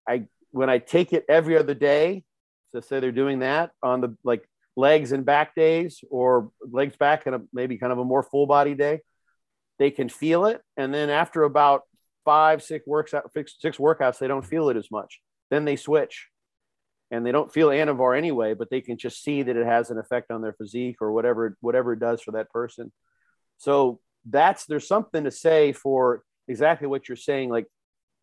I when I take it every other day, so say they're doing that on the like legs and back days or legs back and maybe kind of a more full body day, they can feel it. And then after about five, six works out, six workouts, they don't feel it as much. Then they switch and they don't feel Anavar anyway, but they can just see that it has an effect on their physique or whatever, whatever it does for that person. So that's there's something to say for exactly what you're saying like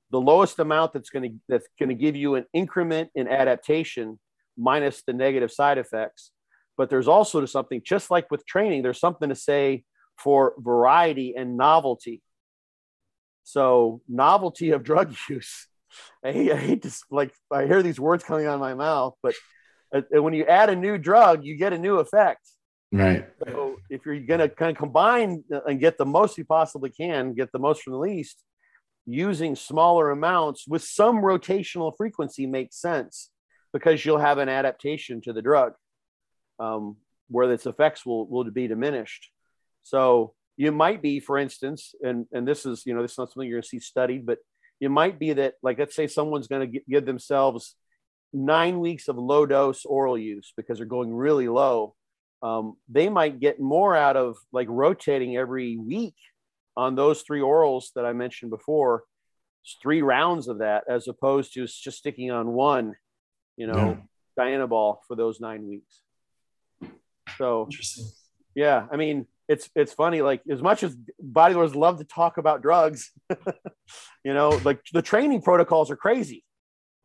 the lowest amount that's going to that's going to give you an increment in adaptation minus the negative side effects but there's also something just like with training there's something to say for variety and novelty. So novelty of drug use. I hate, I hate to like i hear these words coming out of my mouth but uh, when you add a new drug you get a new effect. Right. So if you're going to kind of combine and get the most you possibly can, get the most from the least, using smaller amounts with some rotational frequency makes sense because you'll have an adaptation to the drug um, where its effects will, will be diminished. So you might be, for instance, and, and this is, you know, this is not something you're going to see studied, but it might be that, like, let's say someone's going to give themselves nine weeks of low dose oral use because they're going really low um, they might get more out of like rotating every week on those three orals that I mentioned before, it's three rounds of that as opposed to just sticking on one, you know, yeah. Dianabol for those nine weeks. So interesting. Yeah, I mean, it's it's funny. Like as much as bodybuilders love to talk about drugs, you know, like the training protocols are crazy.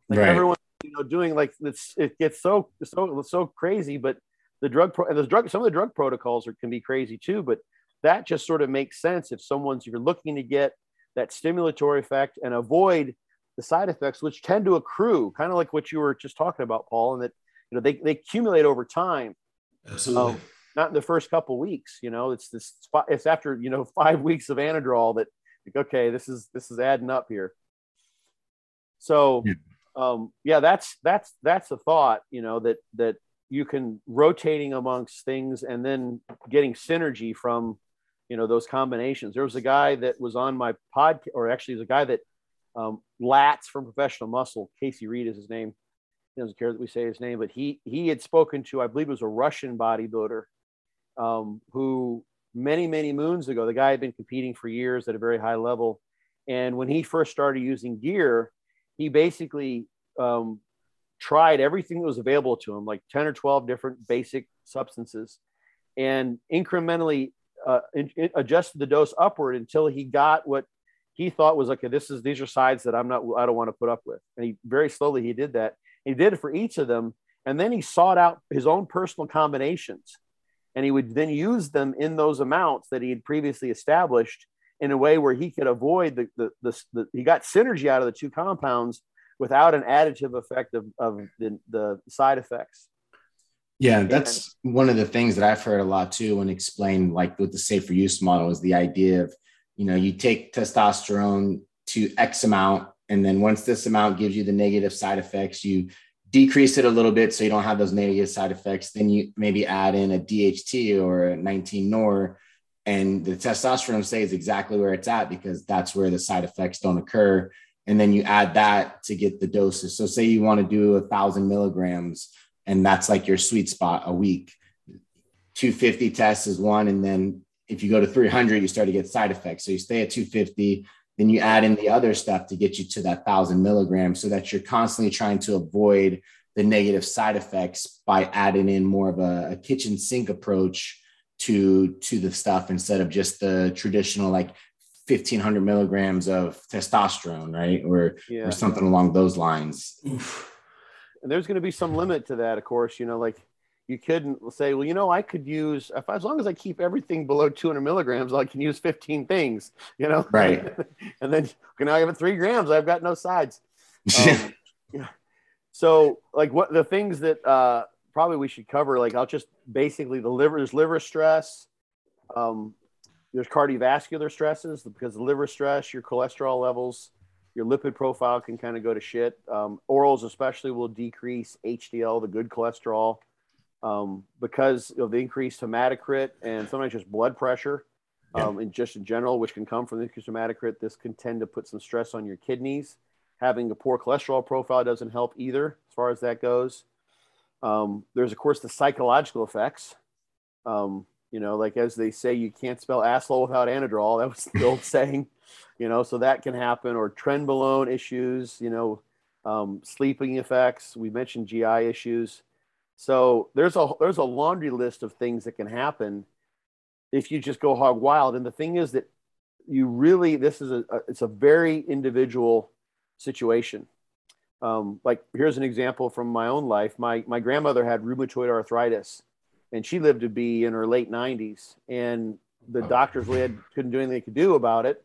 Like right. everyone, you know, doing like it's it gets so so so crazy, but the drug pro- and the drug some of the drug protocols are, can be crazy too but that just sort of makes sense if someone's you're looking to get that stimulatory effect and avoid the side effects which tend to accrue kind of like what you were just talking about paul and that you know they, they accumulate over time absolutely. Um, not in the first couple weeks you know it's this it's after you know five weeks of anadrol that like, okay this is this is adding up here. So yeah. um yeah that's that's that's a thought you know that that you can rotating amongst things and then getting synergy from you know those combinations. There was a guy that was on my pod or actually there's a guy that um, Latz from professional muscle casey reed is his name he doesn't care that we say his name but he he had spoken to i believe it was a russian bodybuilder um, who many many moons ago the guy had been competing for years at a very high level and when he first started using gear he basically um, tried everything that was available to him, like 10 or 12 different basic substances, and incrementally uh, in, in adjusted the dose upward until he got what he thought was okay. This is these are sides that I'm not I don't want to put up with. And he very slowly he did that. He did it for each of them, and then he sought out his own personal combinations, and he would then use them in those amounts that he had previously established in a way where he could avoid the the, the, the he got synergy out of the two compounds without an additive effect of, of the, the side effects. Yeah, that's one of the things that I've heard a lot too when explained like with the safer use model is the idea of, you know, you take testosterone to X amount, and then once this amount gives you the negative side effects, you decrease it a little bit so you don't have those negative side effects. Then you maybe add in a DHT or a 19 NOR, and the testosterone stays exactly where it's at because that's where the side effects don't occur. And then you add that to get the doses. So, say you want to do a thousand milligrams and that's like your sweet spot a week. 250 tests is one, and then if you go to 300, you start to get side effects. So you stay at 250, then you add in the other stuff to get you to that thousand milligrams, so that you're constantly trying to avoid the negative side effects by adding in more of a, a kitchen sink approach to to the stuff instead of just the traditional like 1500 milligrams of testosterone, right? Or, yeah. or something along those lines. Oof and there's going to be some limit to that, of course. You know, like you couldn't say, well, you know, I could use if as long as I keep everything below 200 milligrams, I can use 15 things. You know, right? and then now I have three grams. I've got no sides. Um, yeah. So, like, what the things that uh, probably we should cover? Like, I'll just basically the liver. There's liver stress. Um, there's cardiovascular stresses because the liver stress, your cholesterol levels, your lipid profile can kind of go to shit. Um, orals, especially, will decrease HDL, the good cholesterol, um, because of the increased hematocrit and sometimes just blood pressure, um, and just in general, which can come from the increased hematocrit. This can tend to put some stress on your kidneys. Having a poor cholesterol profile doesn't help either, as far as that goes. Um, there's, of course, the psychological effects. Um, you know, like as they say, you can't spell asshole without anadrol. That was the old saying you know, so that can happen, or trenbolone issues, you know, um, sleeping effects. We mentioned GI issues. So there's a there's a laundry list of things that can happen if you just go hog wild. And the thing is that you really this is a, a it's a very individual situation. Um, like here's an example from my own life. My my grandmother had rheumatoid arthritis, and she lived to be in her late 90s. And the doctors really had, couldn't do anything they could do about it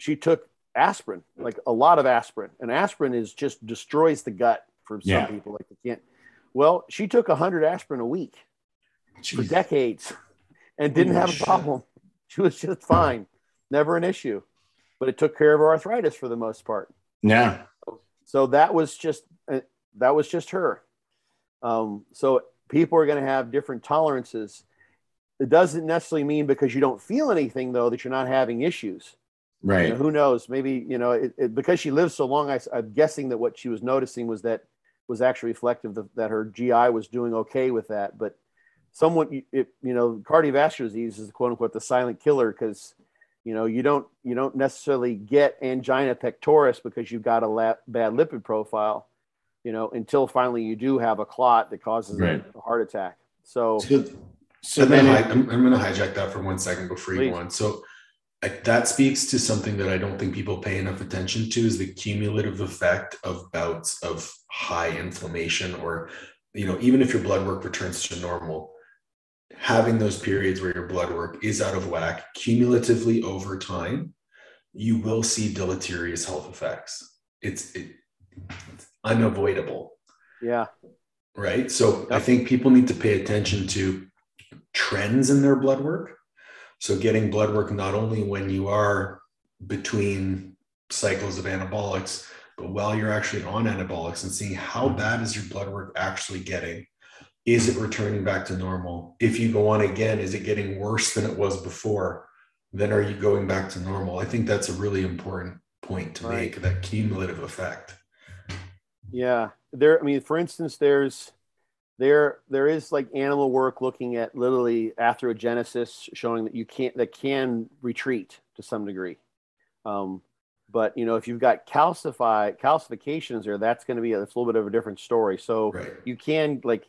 she took aspirin, like a lot of aspirin, and aspirin is just destroys the gut for some yeah. people. Like they can't. Well, she took hundred aspirin a week Jeez. for decades, and didn't Holy have a shit. problem. She was just fine, never an issue. But it took care of her arthritis for the most part. Yeah. So that was just uh, that was just her. Um, so people are going to have different tolerances. It doesn't necessarily mean because you don't feel anything though that you're not having issues. Right. You know, who knows? Maybe you know it, it, because she lived so long. I, am guessing that what she was noticing was that was actually reflective of, that her GI was doing okay with that. But someone, it, you know, cardiovascular disease is quote unquote the silent killer because you know you don't you don't necessarily get angina pectoris because you've got a la- bad lipid profile. You know, until finally you do have a clot that causes right. a heart attack. So. so, so then, I, I'm, I'm going to hijack that for one second before you go on. So that speaks to something that I don't think people pay enough attention to is the cumulative effect of bouts of high inflammation or you know even if your blood work returns to normal having those periods where your blood work is out of whack cumulatively over time you will see deleterious health effects. It's, it, it's unavoidable. Yeah. Right? So yep. i think people need to pay attention to trends in their blood work so getting blood work not only when you are between cycles of anabolics, but while you're actually on anabolics and seeing how mm-hmm. bad is your blood work actually getting. Is it returning back to normal? If you go on again, is it getting worse than it was before? Then are you going back to normal? I think that's a really important point to right. make that cumulative effect. Yeah. There, I mean, for instance, there's there there is like animal work looking at literally atherogenesis showing that you can't that can retreat to some degree um, But you know, if you've got calcify calcifications there, that's going to be a, it's a little bit of a different story. So Right. you can like,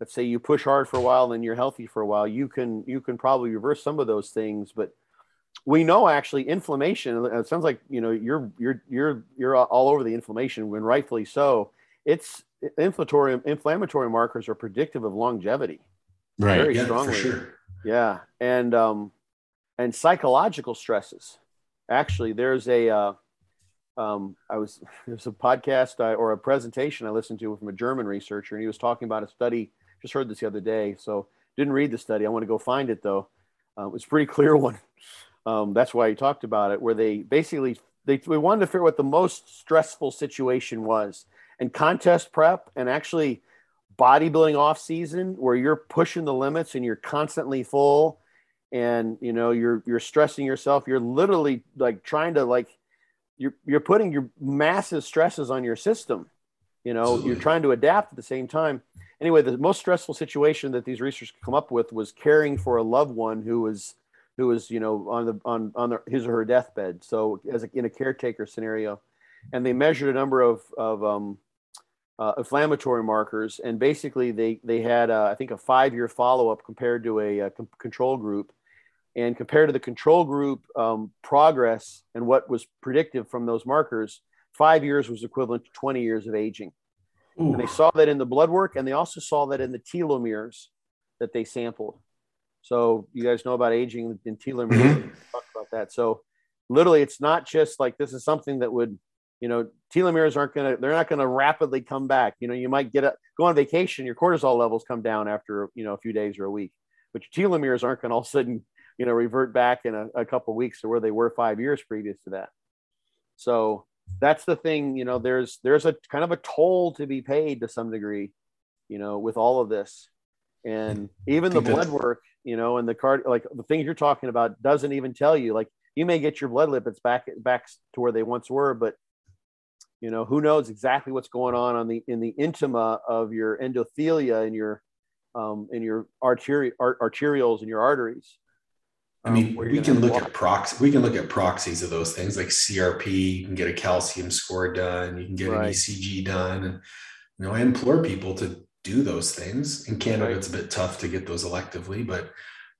let's say you push hard for a while, then you're healthy for a while. You can you can probably reverse some of those things, but we know actually inflammation. It sounds like you know you're you're you're you're all over the inflammation when rightfully so. It's inflammatory inflammatory markers are predictive of longevity. Right. Very Yeah, strongly. sure. Yeah, and um, and psychological stresses. Actually, there's a uh, um, I was there's a podcast I, or a presentation I listened to from a German researcher, and he was talking about a study. Just heard this the other day, so didn't read the study. I want to go find it though. Uh, it was a pretty clear one. Um, that's why he talked about it, where they basically they we wanted to figure out what the most stressful situation was, and contest prep, and actually bodybuilding off season where you're pushing the limits and you're constantly full and you know you're you're stressing yourself. You're literally like trying to like you're you're putting your massive stresses on your system you know Absolutely. you're trying to adapt at the same time. Anyway the most stressful situation that these researchers come up with was caring for a loved one who was who was you know on the on on the, his or her deathbed. So as a, in a caretaker scenario and they measured a number of of um, uh, inflammatory markers, and basically they they had uh, I think a five year follow up compared to a, uh con- control group, and compared to the control group um, progress and what was predictive from those markers, five years was equivalent to 20 years of aging, and they saw that in the blood work, and they also saw that in the telomeres that they sampled. So you guys know about aging in telomeres. Mhm. Talk about that. So literally, it's not just like this is something that would you know telomeres aren't going to they're not going to rapidly come back. You know you might get a go on vacation your cortisol levels come down after you know a few days or a week but your telomeres aren't going to all of a sudden you know revert back in a, a couple of weeks to where they were five years previous to that. So that's the thing you know there's there's a kind of a toll to be paid to some degree you know with all of this. And even the blood work you know and the card like the things you're talking about doesn't even tell you like you may get your blood lipids back back to where they once were but you know who knows exactly what's going on on the in the intima of your endothelia and your um in your arteri- art, arterioles and your arteries I mean, um, we can look block- at prox. We can look at proxies of those things like CRP. You can get a calcium score done. You can get Right. an ECG done, and you know, I implore people to do those things. In Canada, Right. it's a bit tough to get those electively, but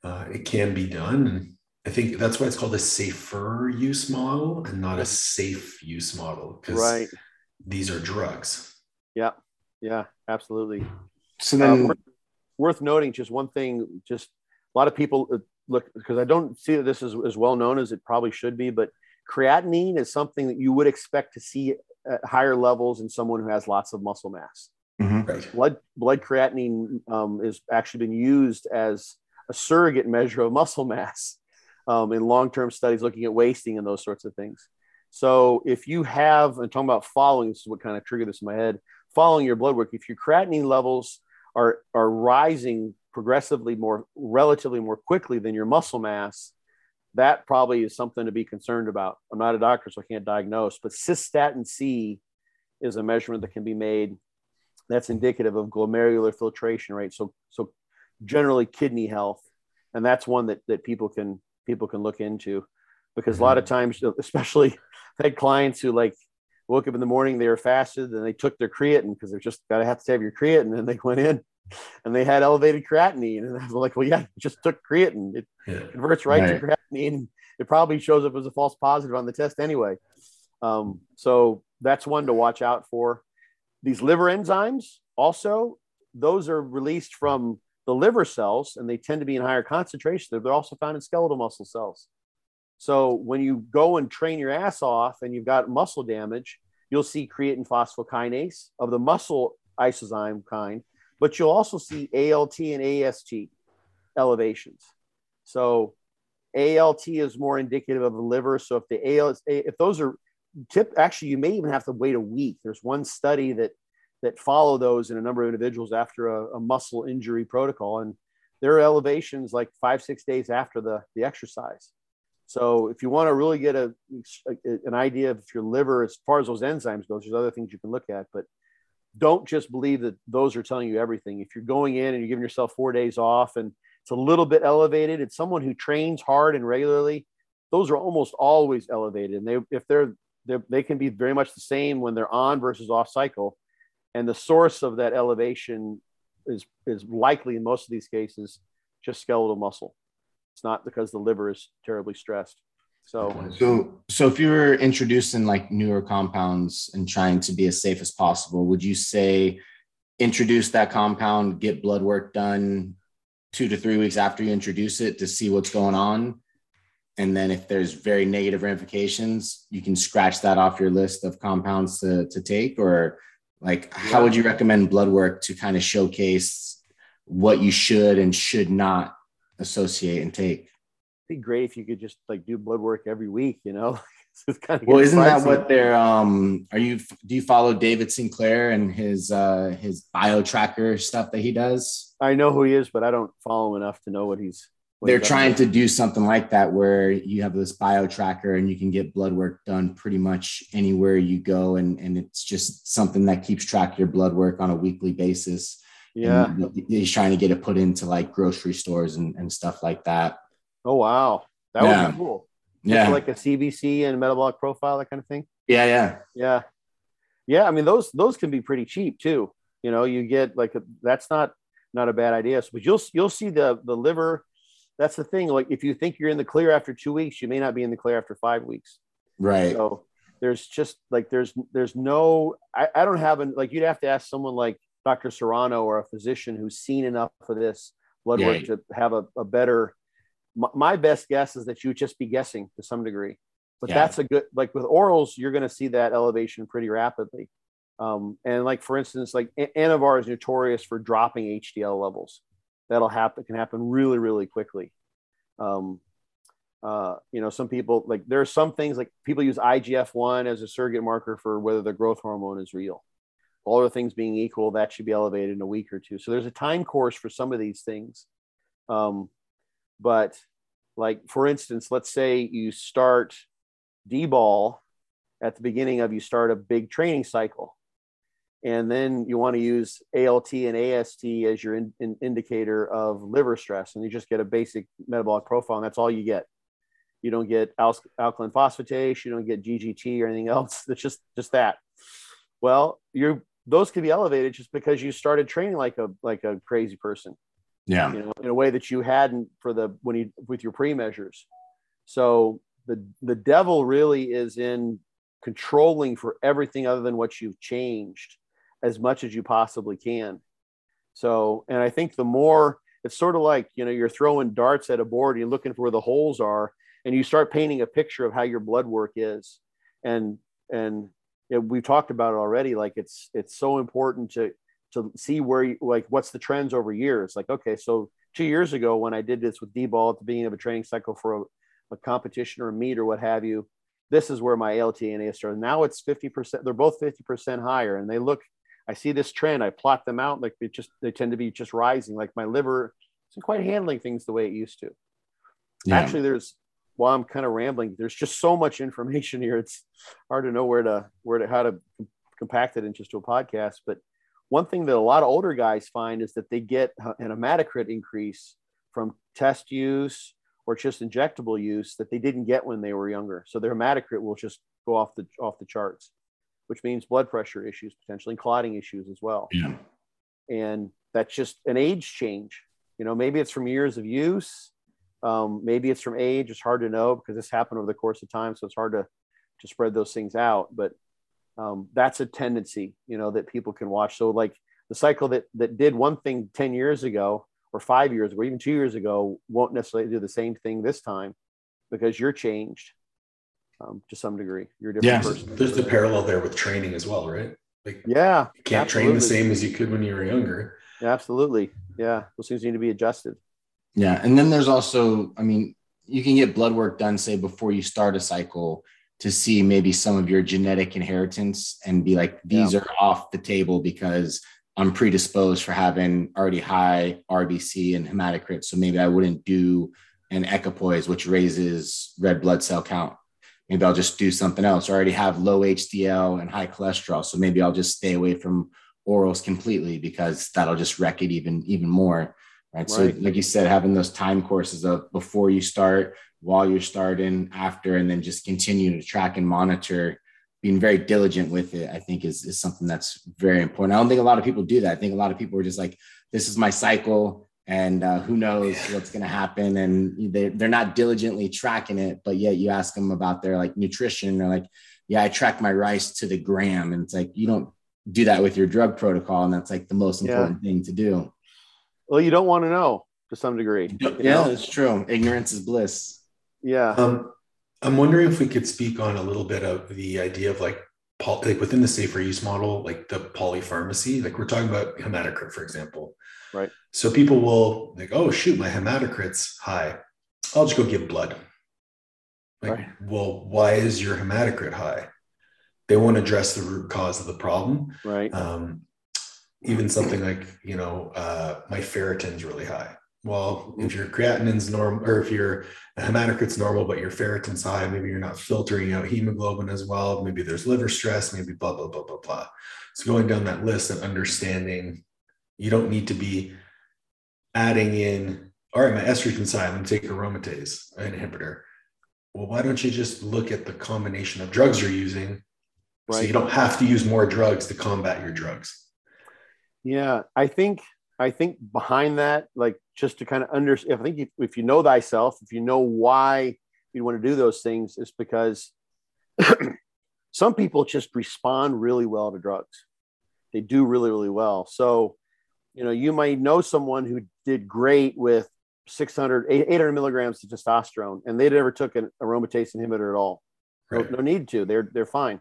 uh, it can be done. And I think that's why it's called a safer use model and not a safe use model because right these are drugs. yeah yeah absolutely So Uh, then, worth, worth noting just one thing just a lot of people uh, look because i don't see that this is as well known as it probably should be but creatinine is something that you would expect to see at higher levels in someone who has lots of muscle mass Mhm. Right. blood blood creatinine um, is actually been used as a surrogate measure of muscle mass um, in long-term studies looking at wasting and those sorts of things so if you have and talking about following this is what kind of triggered this in my head following your blood work if your creatinine levels are are rising progressively more relatively more quickly than your muscle mass that probably is something to be concerned about i'm not a doctor so i can't diagnose but cystatin c is a measurement that can be made that's indicative of glomerular filtration rate. So, so generally kidney health, and that's one that that people can people can look into, because a lot of times, especially I had clients who like woke up in the morning, they were fasted, and they took their creatine because they're just got to have to have your creatine, and they went in and they had elevated creatinine, and I was like, well, yeah, just took creatine. It Yeah. converts right, Right. to creatinine. It probably shows up as a false positive on the test anyway. Um, so that's one to watch out for. These liver enzymes, also, those are released from the liver cells and they tend to be in higher concentration. They're also found in skeletal muscle cells. So when you go and train your ass off and you've got muscle damage, you'll see creatine phosphokinase of the muscle isozyme kind, but you'll also see ALT and AST elevations. So ALT is more indicative of the liver. So if the ALT, if those are tip, actually, you may even have to wait a week. There's one study that that follow those in a number of individuals after a, a muscle injury protocol, and there are elevations like five six days after the the exercise. So if you want to really get a, a- an idea of your liver as far as those enzymes goes, there's other things you can look at, but don't just believe that those are telling you everything. If you're going in and you're giving yourself four days off and it's a little bit elevated, it's someone who trains hard and regularly, those are almost always elevated. And they if they're they can be very much the same when they're on versus off cycle. And the source of that elevation is, is likely in most of these cases just skeletal muscle. It's not because the liver is terribly stressed. So, so, so if you were introducing like newer compounds and trying to be as safe as possible, would you say introduce that compound, get blood work done two to three weeks after you introduce it to see what's going on? And then if there's very negative ramifications, you can scratch that off your list of compounds to, to take or like yeah. how would you recommend blood work to kind of showcase what you should and should not associate and take? It'd be great if you could just like do blood work every week, you know. it's kind of well, isn't that what they're um are you do you follow David Sinclair and his uh his bio tracker stuff that he does? I know who he is, but I don't follow him enough to know what he's they're trying to do something like that where you have this bio tracker and you can get blood work done pretty much anywhere you go and and it's just something that keeps track of your blood work on a weekly basis yeah and he's trying to get it put into like grocery stores and, and stuff like that Oh wow, that yeah. would be cool. Yeah, like a CBC and metabolic profile, that kind of thing. Yeah, yeah, yeah, yeah. I mean, those those can be pretty cheap too. You know, you get like a, that's not not a bad idea. So, but you'll you'll see the the liver. That's the thing. Like if you think you're in the clear after two weeks, you may not be in the clear after five weeks. Right. So there's just like there's there's no I, I don't have an like you'd have to ask someone like Dr. Serrano or a physician who's seen enough of this blood yeah. work to have a, a better my best guess is that you would just be guessing to some degree but yeah. that's a good like with orals you're going to see that elevation pretty rapidly um, and like for instance like anavar is notorious for dropping hdl levels that'll happen can happen really really quickly. Um, uh, you know some people like there are some things like people use igf-1 as a surrogate marker for whether the growth hormone is real. All other things being equal that should be elevated in a week or two. So there's a time course for some of these things. Um, but like for instance, let's say you start D-bol at the beginning of you start a big training cycle. And then you want to use ALT and AST as your in, in indicator of liver stress. And you just get a basic metabolic profile, and that's all you get. You don't get al- alkaline phosphatase, you don't get GGT or anything else. It's just just that. Well, you those could be elevated just because you started training like a like a crazy person yeah you know in a way that you hadn't for the when you with your pre measures so the the devil really is in controlling for everything other than what you've changed as much as you possibly can. So and i think the more it's sort of like you know you're throwing darts at a board you're looking for where the holes are and you start painting a picture of how your blood work is. And and you know, we've talked about it already like it's it's so important to to see where you, like what's the trends over years. Like okay so two years ago when i did this with d-bol at the beginning of a training cycle for a, a competition or a meet or what have you this is where my lt and as started. Now it's 50% they're both 50% higher and they look i see this trend i plot them out like they just they tend to be just rising like my liver isn't quite handling things the way it used to yeah. actually there's while i'm kind of rambling there's just so much information here it's hard to know where to where to how to compact it into just a podcast but one thing that a lot of older guys find is that they get an hematocrit increase from test use or just injectable use that they didn't get when they were younger. So their hematocrit will just go off the off the charts, which means blood pressure issues potentially and clotting issues as well. Yeah. And that's just an age change. You know, maybe it's from years of use. Um, maybe it's from age. It's hard to know because this happened over the course of time, so it's hard to to spread those things out. But um, that's a tendency you know that people can watch so like the cycle that that did one thing 10 years ago or five years or even two years ago won't necessarily do the same thing this time because you're changed um, to some degree you're a different yeah. person there's the parallel there with training as well right like yeah you can't absolutely. train the same as you could when you were younger yeah, absolutely yeah those things need to be adjusted yeah and then there's also i mean you can get blood work done say before you start a cycle to see maybe some of your genetic inheritance and be like, these yeah. are off the table because I'm predisposed for having already high RBC and hematocrit. So maybe I wouldn't do an equipoise, which raises red blood cell count. Maybe I'll just do something else. I already have low HDL and high cholesterol. So maybe I'll just stay away from orals completely because that'll just wreck it even, even more. Right? right. So like you said, having those time courses of before you start, while you're starting, after, and then just continue to track and monitor being very diligent with it, I think is, is something that's very important. I don't think a lot of people do that. I think a lot of people are just like, this is my cycle and uh, who knows what's going to happen. And they, they're not diligently tracking it, but yet you ask them about their like nutrition or like, yeah, I track my rice to the gram. And it's like, you don't do that with your drug protocol. And that's like the most important yeah. thing to do. Well, you don't want to know to some degree. Yeah, it's true. Ignorance is bliss. Yeah. Um, I'm wondering if we could speak on a little bit of the idea of like, like within the safer use model, like the polypharmacy, like we're talking about hematocrit, for example. Right. So people will like, oh shoot, my hematocrit's high. I'll just go give blood. Like, right. well, why is your hematocrit high? They won't address the root cause of the problem. Right. Um, even something like, you know, uh, my ferritin's really high. Well, if your creatinine's normal, or if your hematocrit's normal, but your ferritin's high, maybe you're not filtering out hemoglobin as well. Maybe there's liver stress, maybe blah, blah, blah, blah, blah. So going down that list and understanding you don't need to be adding in, all right, my estrogen side, I'm take aromatase inhibitor. Well, why don't you just look at the combination of drugs you're using right. so you don't have to use more drugs to combat your drugs? Yeah, I think I think behind that, like just to kind of understand, I think if, if you know thyself, if you know why you want to do those things, it's because some people just respond really well to drugs. They do really, really well. So, you know, you might know someone who did great with 600, 800 milligrams of testosterone, and they never took an aromatase inhibitor at all. Right. No, no need to. They're they're fine.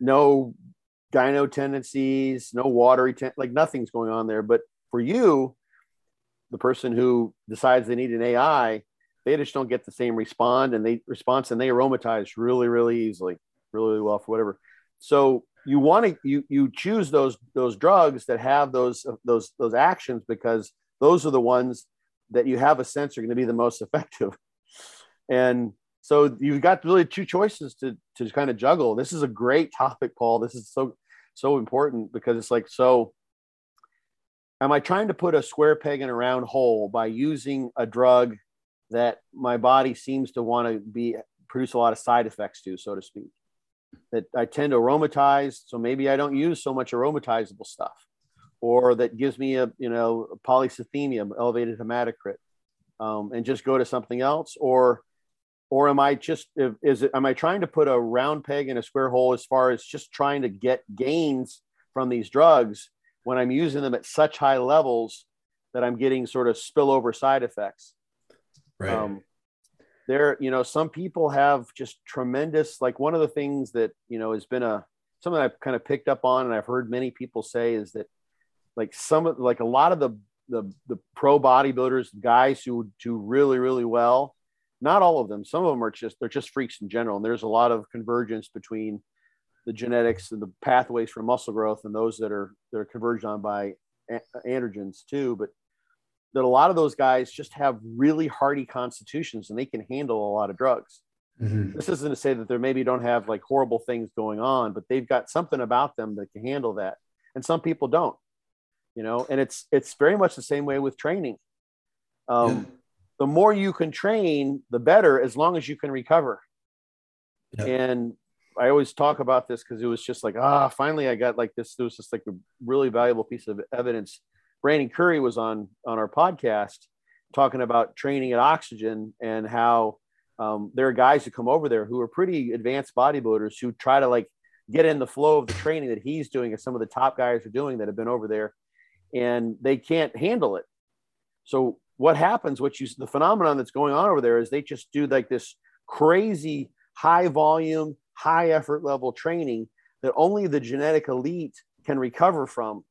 No gyno tendencies, no watery, ten- like nothing's going on there. But for you, the person who decides they need an AI, they just don't get the same respond and they response and they aromatize really, really easily, really, really well for whatever. So you want to you you choose those those drugs that have those uh, those those actions because those are the ones that you have a sense are going to be the most effective. And so you've got really two choices to to kind of juggle. This is a great topic, Paul. This is so so important because it's like so am I trying to put a square peg in a round hole by using a drug that my body seems to want to be produce a lot of side effects to, so to speak? That I tend to aromatize, so maybe I don't use so much aromatizable stuff, or that gives me a you know polycythemia, elevated hematocrit, um, and just go to something else, or or am I just is it am I trying to put a round peg in a square hole as far as just trying to get gains from these drugs when I'm using them at such high levels that I'm getting sort of spillover side effects. Right. Um, there, you know, some people have just tremendous, like one of the things that, you know, has been a, something I've kind of picked up on and I've heard many people say is that like some of, like a lot of the, the, the pro bodybuilders, guys who do really, really well, not all of them, some of them are just, they're just freaks in general. And there's a lot of convergence between the genetics and the pathways for muscle growth and those that are that are converged on by androgens too but that a lot of those guys just have really hardy constitutions and they can handle a lot of drugs mm-hmm. this isn't to say that they maybe don't have like horrible things going on but they've got something about them that can handle that and some people don't you know and it's it's very much the same way with training um, yeah. the more you can train the better as long as you can recover yeah. and I always talk about this because it was just like, ah, finally I got like this. It was just like a really valuable piece of evidence. Brandon Curry was on on our podcast talking about training at Oxygen and how um, there are guys who come over there who are pretty advanced bodybuilders who try to like get in the flow of the training that he's doing and some of the top guys are doing that have been over there and they can't handle it. So what happens, what you the phenomenon that's going on over there is they just do like this crazy high volume high effort level training that only the genetic elite can recover from.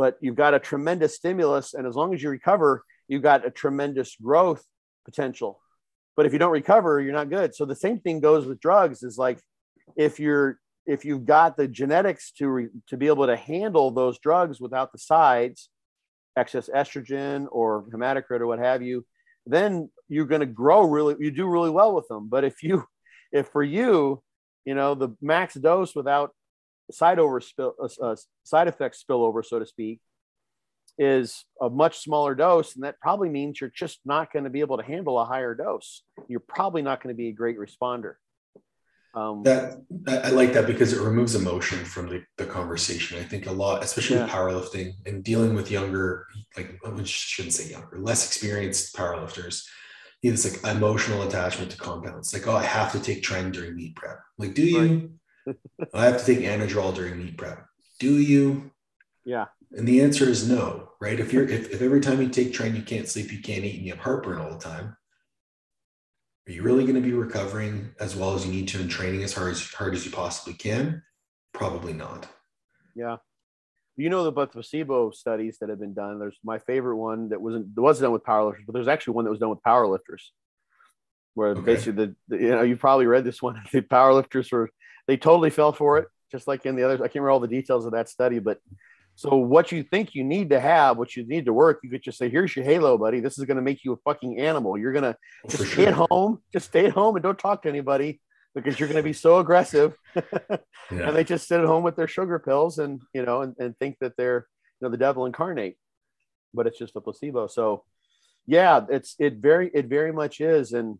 But you've got a tremendous stimulus, and as long as you recover, you've got a tremendous growth potential. But if you don't recover, you're not good. So the same thing goes with drugs. Is like if you're if you've got the genetics to re, to be able to handle those drugs without the sides, excess estrogen or hematocrit or what have you, then you're going to grow really. You do really well with them. But if you if for you you know, the max dose without side over spill, uh, uh, side effects spillover, so to speak, is a much smaller dose, and that probably means you're just not going to be able to handle a higher dose. You're probably not going to be a great responder. Um, that I, like that because it removes emotion from the, the conversation. I think a lot, especially with powerlifting and dealing with younger, like I shouldn't say younger, less experienced powerlifters. You know, it's like emotional attachment to compounds. Like, oh, I have to take tren during meet prep. Like, do you? I have to take anadrol during meet prep. Do you? yeah, And the answer is no, right? If you're if, if every time you take tren you can't sleep, you can't eat, and you have heartburn all the time, are you really going to be recovering as well as you need to and training as hard as hard as you possibly can? Probably not. yeah. You know about the placebo studies that have been done. There's my favorite one that wasn't that wasn't done with powerlifters, but there's actually one that was done with powerlifters, where Okay. basically the, the you know you probably read this one. The powerlifters were they totally fell for it, just like in the others. I can't remember all the details of that study, but so what you think you need to have, what you need to work, you could just say, "Here's your halo, buddy. This is going to make you a fucking animal. You're gonna just for stay at home, just stay at home and don't talk to anybody because you're going to be so aggressive." Yeah. and they just sit at home with their sugar pills and you know and, and think that they're you know the devil incarnate but it's just a placebo so yeah it's it very it very much is and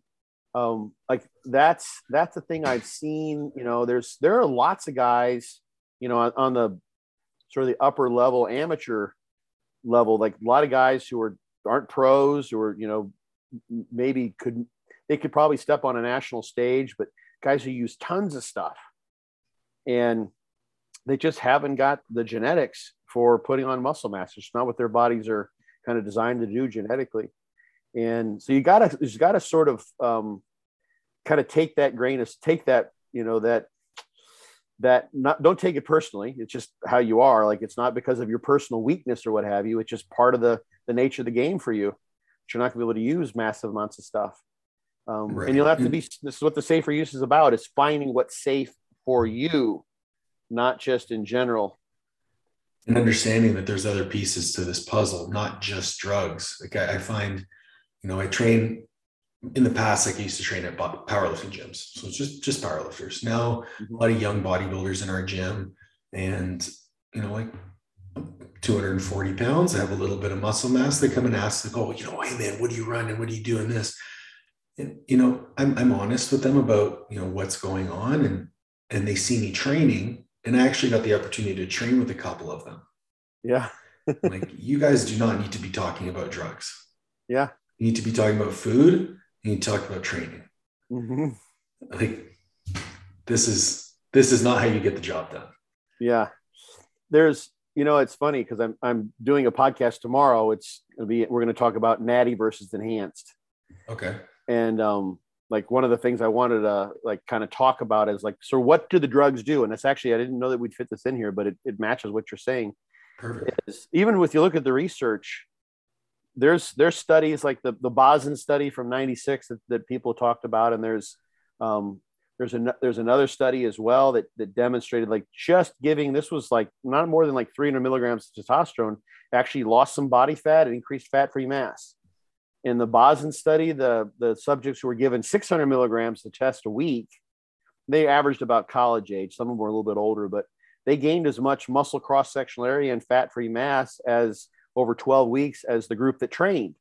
um like that's that's the thing i've seen you know there's there are lots of guys you know on, on the sort of the upper level amateur level like a lot of guys who are aren't pros or you know maybe could they could probably step on a national stage but guys who use tons of stuff and they just haven't got the genetics for putting on muscle mass. It's not what their bodies are kind of designed to do genetically. And so you gotta, you gotta sort of um, kind of take that grain of, take that, you know, that, that not, don't take it personally. It's just how you are. Like, it's not because of your personal weakness or what have you. It's just part of the, the nature of the game for you. You're not gonna be able to use massive amounts of stuff. Um, Right. And you'll have to be, this is what the safer use is about is finding what's safe for you, not just in general. and understanding that there's other pieces to this puzzle, not just drugs. Like I, I find, you know, I train in the past, like I used to train at powerlifting gyms. So it's just just powerlifters. Now mm-hmm. a lot of young bodybuilders in our gym and you know, like 240 pounds, they have a little bit of muscle mass. They come and ask, like, oh, you know, hey man, what do you run and what do you do in this? And you know, I'm I'm honest with them about you know what's going on and and they see me training. And I actually got the opportunity to train with a couple of them Yeah. like you guys do not need to be talking about drugs. Yeah. You need to be talking about food. and You need to talk about training. Mhm. Like this is this is not how you get the job done. Yeah. There's, you know, it's funny because I'm I'm doing a podcast tomorrow. It's gonna be we're gonna talk about natty versus enhanced. Okay. And um like one of the things I wanted to like kind of talk about is like, so what do the drugs do? And it's actually I didn't know that we'd fit this in here, but it, it matches what you're saying. Perfect. is even with you look at the research, there's there's studies like the the Bhasin study from '96 that, that people talked about, and there's um, there's an, there's another study as well that that demonstrated like just giving this was like not more than like 300 milligrams of testosterone actually lost some body fat and increased fat free mass. In the Bhasin study, the the subjects who were given 600 milligrams to test a week, they averaged about college age. Some of them were a little bit older, but they gained as much muscle cross sectional area and fat free mass as over 12 weeks as the group that trained.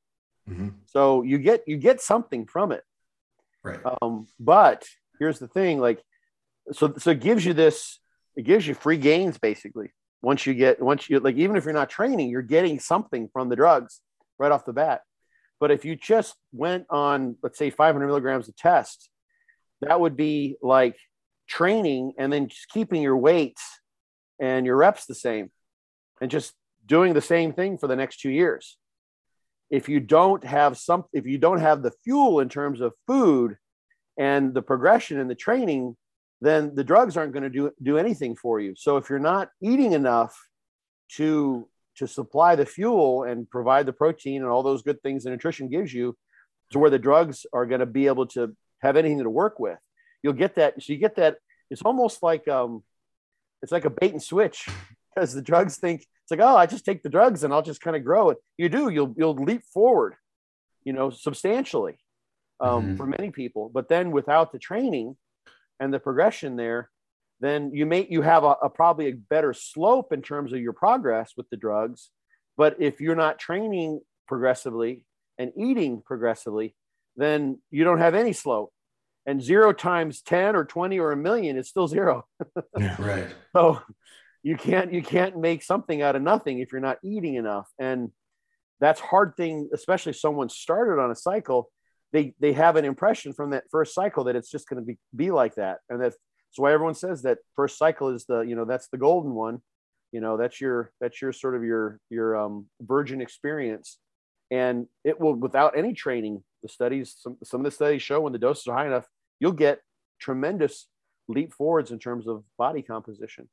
Mhm. So you get you get something from it. Right. Um, but here's the thing, like so so it gives you this, it gives you free gains basically. Once you get once you like even if you're not training, you're getting something from the drugs right off the bat. But if you just went on, let's say 500 milligrams of test, that would be like training and then just keeping your weights and your reps the same and just doing the same thing for the next two years. If you don't have some if you don't have the fuel in terms of food and the progression and the training then the drugs aren't going to do do anything for you. So if you're not eating enough to to supply the fuel and provide the protein and all those good things that nutrition gives you to where the drugs are going to be able to have anything to work with you'll get that so you get that it's almost like um it's like a bait and switch because the drugs think it's like oh i just take the drugs and i'll just kind of grow it you do you'll you'll leap forward you know substantially um, Mhm. for many people but then without the training and the progression there then you may you have a, a probably a better slope in terms of your progress with the drugs but if you're not training progressively and eating progressively then you don't have any slope and zero times 10 or 20 or a million is still zero. yeah, right. So you can't you can't make something out of nothing if you're not eating enough. And that's hard thing, especially someone started on a cycle. They they have an impression from that first cycle that it's just going to be be like that. And that's, that's why everyone says that first cycle is the, you know, that's the golden one. You know, that's your that's your sort of your your um virgin experience. And it will without any training, the studies, some, some of the studies show when the doses are high enough, you'll get tremendous leap forwards in terms of body composition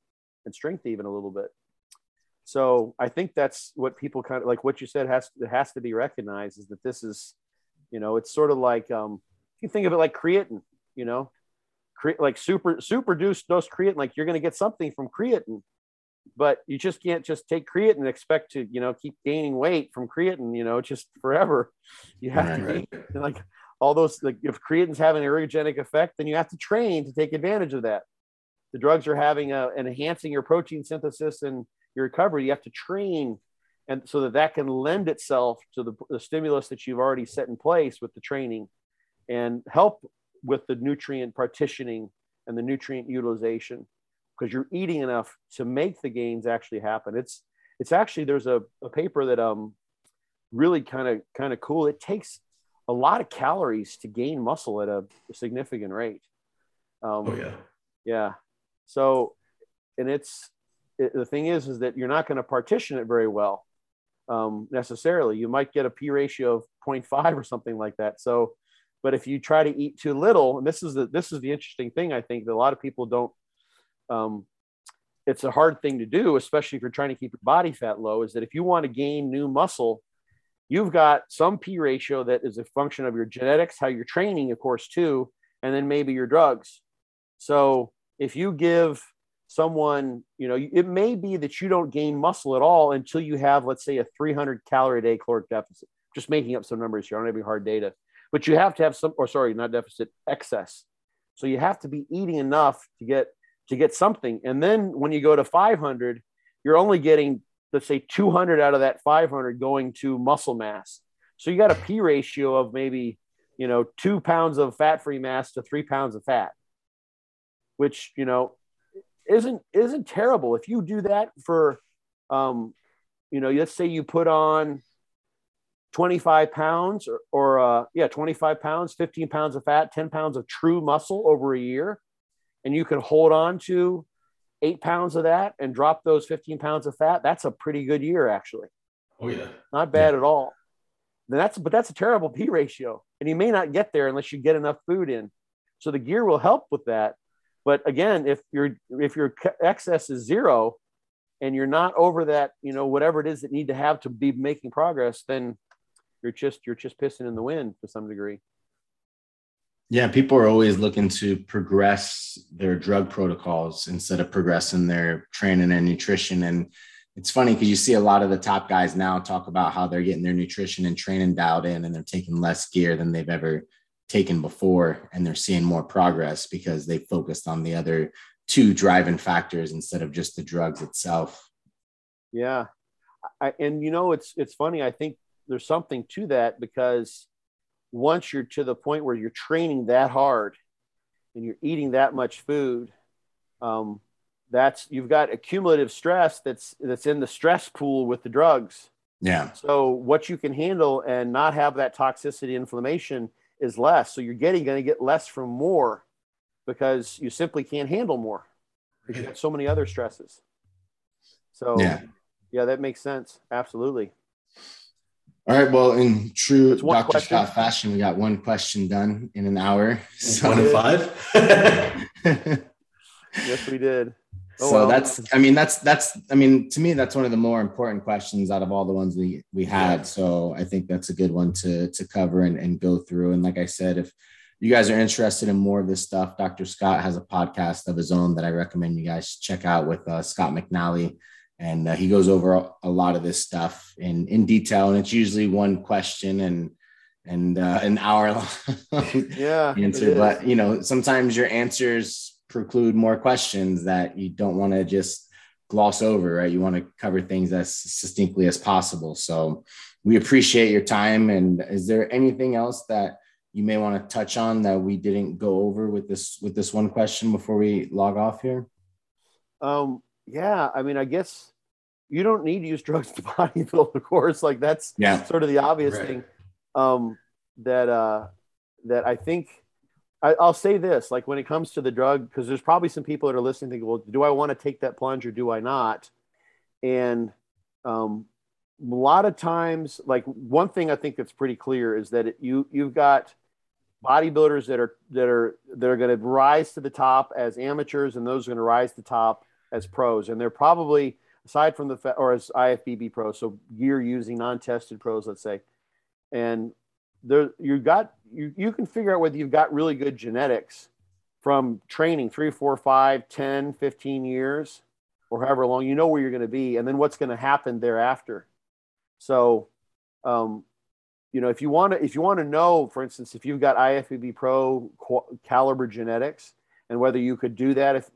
and strength even a little bit. So i think that's what people kind of like what you said has it has to be recognized is that this is you know it's sort of like um you think of it like creatine you know cre- like super super dose dose creatine like you're going to get something from creatine but you just can't just take creatine and expect to you know keep gaining weight from creatine you know just forever. You have right. to be like all those like if creatine's having an ergogenic effect then you have to train to take advantage of that the drugs are having a, and enhancing your protein synthesis and your recovery you have to train and so that that can lend itself to the, the stimulus that you've already set in place with the training and help with the nutrient partitioning and the nutrient utilization because you're eating enough to make the gains actually happen it's it's actually there's a, a paper that um really kind of kind of cool it takes a lot of calories to gain muscle at a, significant rate. Um, oh yeah, yeah. So, and it's it, the thing is, is that you're not going to partition it very well um, necessarily. You might get a P ratio of 0.5 or something like that. So, but if you try to eat too little, and this is the this is the interesting thing I think that a lot of people don't. Um, it's a hard thing to do, especially if you're trying to keep your body fat low. Is that if you want to gain new muscle, you've got some P ratio that is a function of your genetics, how you're training, of course, too, and then maybe your drugs. So if you give someone, you know, it may be that you don't gain muscle at all until you have, let's say, a 300 calorie a day caloric deficit. Just making up some numbers here. I don't have any hard data, but you have to have some, or sorry, not deficit, excess. So you have to be eating enough to get to get something. And then when you go to 500, you're only getting let's say 200 out of that 500 going to muscle mass. So you got a P ratio of maybe, you know, two pounds of fat free mass to three pounds of fat, which, you know, isn't, isn't terrible. If you do that for, um, you know, let's say you put on 25 pounds or, or uh, yeah, 25 pounds, 15 pounds of fat, 10 pounds of true muscle over a year, and you can hold on to eight pounds of that and drop those 15 pounds of fat, that's a pretty good year, actually. Oh, yeah. Not bad yeah. at all. Then that's, but that's a terrible P ratio. And you may not get there unless you get enough food in. So the gear will help with that. But again, if your if your excess is zero and you're not over that, you know, whatever it is that need to have to be making progress, then you're just you're just pissing in the wind to some degree. Yeah, people are always looking to progress their drug protocols instead of progressing their training and nutrition. And it's funny because you see a lot of the top guys now talk about how they're getting their nutrition and training dialed in and they're taking less gear than they've ever taken before. And they're seeing more progress because they focused on the other two driving factors instead of just the drugs itself. Yeah. I, and you know, it's, it's funny. I think there's something to that because once you're to the point where you're training that hard and you're eating that much food, um, that's you've got accumulative stress that's that's in the stress pool with the drugs. Yeah. So what you can handle and not have that toxicity inflammation is less. So you're getting going to get less from more because you simply can't handle more because you have so many other stresses. So yeah, yeah that makes sense. Absolutely. All right. Well, in true Dr. Question. Scott fashion, we got one question done in an hour. So. One in five. yes, we did. Oh, so well. that's, I mean, that's, that's, I mean, to me, that's one of the more important questions out of all the ones we, we had. So I think that's a good one to, to cover and, and go through. And like I said, if you guys are interested in more of this stuff, Dr. Scott has a podcast of his own that I recommend you guys check out with uh, Scott McNally and uh, he goes over a, lot of this stuff in in detail and it's usually one question and and uh, an hour long yeah answer but you know sometimes your answers preclude more questions that you don't want to just gloss over right you want to cover things as succinctly as possible so we appreciate your time and is there anything else that you may want to touch on that we didn't go over with this with this one question before we log off here? Um, yeah, I mean, I guess you don't need to use drugs to bodybuild, of course. Like that's yeah. sort of the obvious Right. thing. Um, that uh, that I think I, I'll say this: like when it comes to the drug, because there's probably some people that are listening, thinking, "Well, do I want to take that plunge or do I not?" And um, a lot of times, like one thing I think that's pretty clear is that it, you you've got bodybuilders that are that are that are going to rise to the top as amateurs, and those are going to rise to the top as pros, and they're probably aside from the or as IFBB pros, so gear using non-tested pros, let's say, and there you got you you can figure out whether you've got really good genetics from training three, four, five, 10, 15 years, or however long you know where you're going to be, and then what's going to happen thereafter. So, um, you know, if you want to, if you want to know, for instance, if you've got IFBB Pro caliber genetics, and whether you could do that, if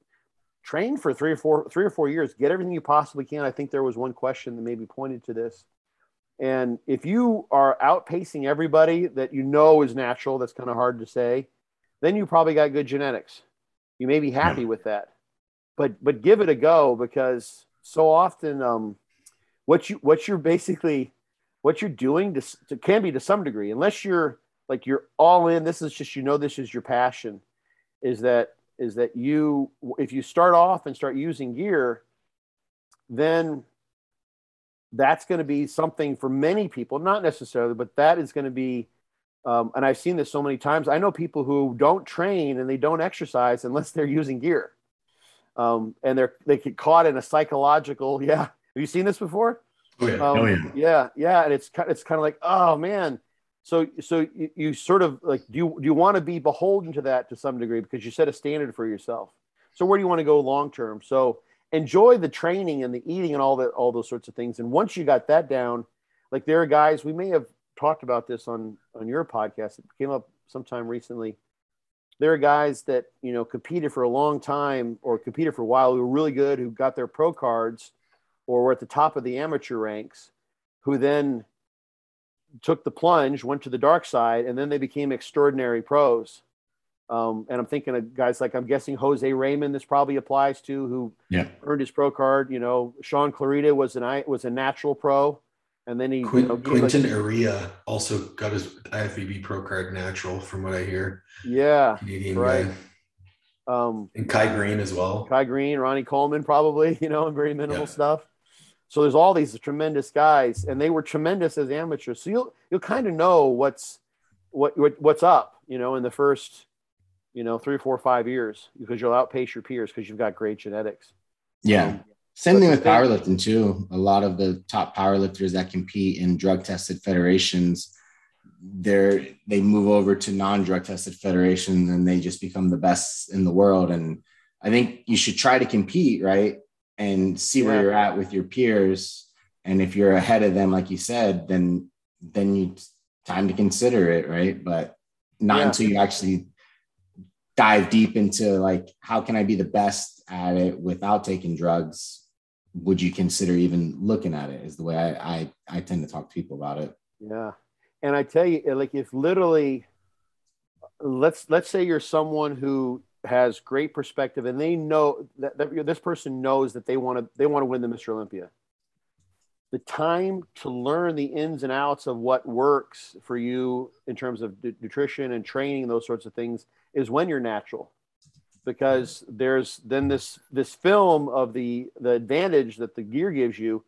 train for three or four, three or four years, get everything you possibly can. I think there was one question that maybe pointed to this. And if you are outpacing everybody that you know is natural, that's kind of hard to say, then you probably got good genetics. You may be happy with that, but but give it a go because so often um, what you what you're basically what you're doing to, to can be to some degree, unless you're like you're all in. This is just you know this is your passion. Is that is that you if you start off and start using gear, then that's going to be something for many people, not necessarily, but that is going to be. Um, and I've seen this so many times. I know people who don't train and they don't exercise unless they're using gear, um, and they're they get caught in a psychological. Yeah, have you seen this before? Oh, yeah. Um, Oh, yeah. yeah, yeah, and it's kind it's kind of like, oh man. So so you, you sort of like do you do you want to be beholden to that to some degree because you set a standard for yourself. So where do you want to go long term? So enjoy the training and the eating and all that all those sorts of things. And once you got that down, like there are guys we may have talked about this on on your podcast. It came up sometime recently. There are guys that you know competed for a long time or competed for a while who were really good, who got their pro cards or were at the top of the amateur ranks, who then took the plunge, went to the dark side, and then they became extraordinary pros. Um, and I'm thinking of guys like I'm guessing Jose Raymond. This probably applies to who Yeah. earned his pro card. You know, Shawn Clarida was an I was a natural pro, and then he Quin- you know, gained, like- Quinton Eriya also got his IFBB Pro Card natural, from what I hear. yeah, Canadian Right. guy. um, And Kai Greene as well. Kai Greene, Ronnie Coleman, probably, you know, and very minimal Yeah. stuff. So there's all these tremendous guys, and they were tremendous as amateurs. So you'll you'll kind of know what's what, what what's up, you know, in the first, you know, three, four, five years because you'll outpace your peers because you've got great genetics. Yeah. Same thing with powerlifting too. A lot of the top powerlifters that compete in drug tested federations, they're they move over to non-drug tested federations and they just become the best in the world. And I think you should try to compete, right? And see where you're at with your peers. And if you're ahead of them, like you said, then then you time to consider it, right? But not Yeah. until you actually dive deep into like how can I be the best at it without taking drugs would you consider even looking at it is the way I, I I tend to talk to people about it. Yeah. And I tell you, like if literally let's let's say you're someone who has great perspective and they know that, that this person knows that they want to they want to win the Mr. Olympia. The time to learn the ins and outs of what works for you in terms of nu- nutrition and training, those sorts of things, is when you're natural. Because there's then this this film of the the advantage that the gear gives you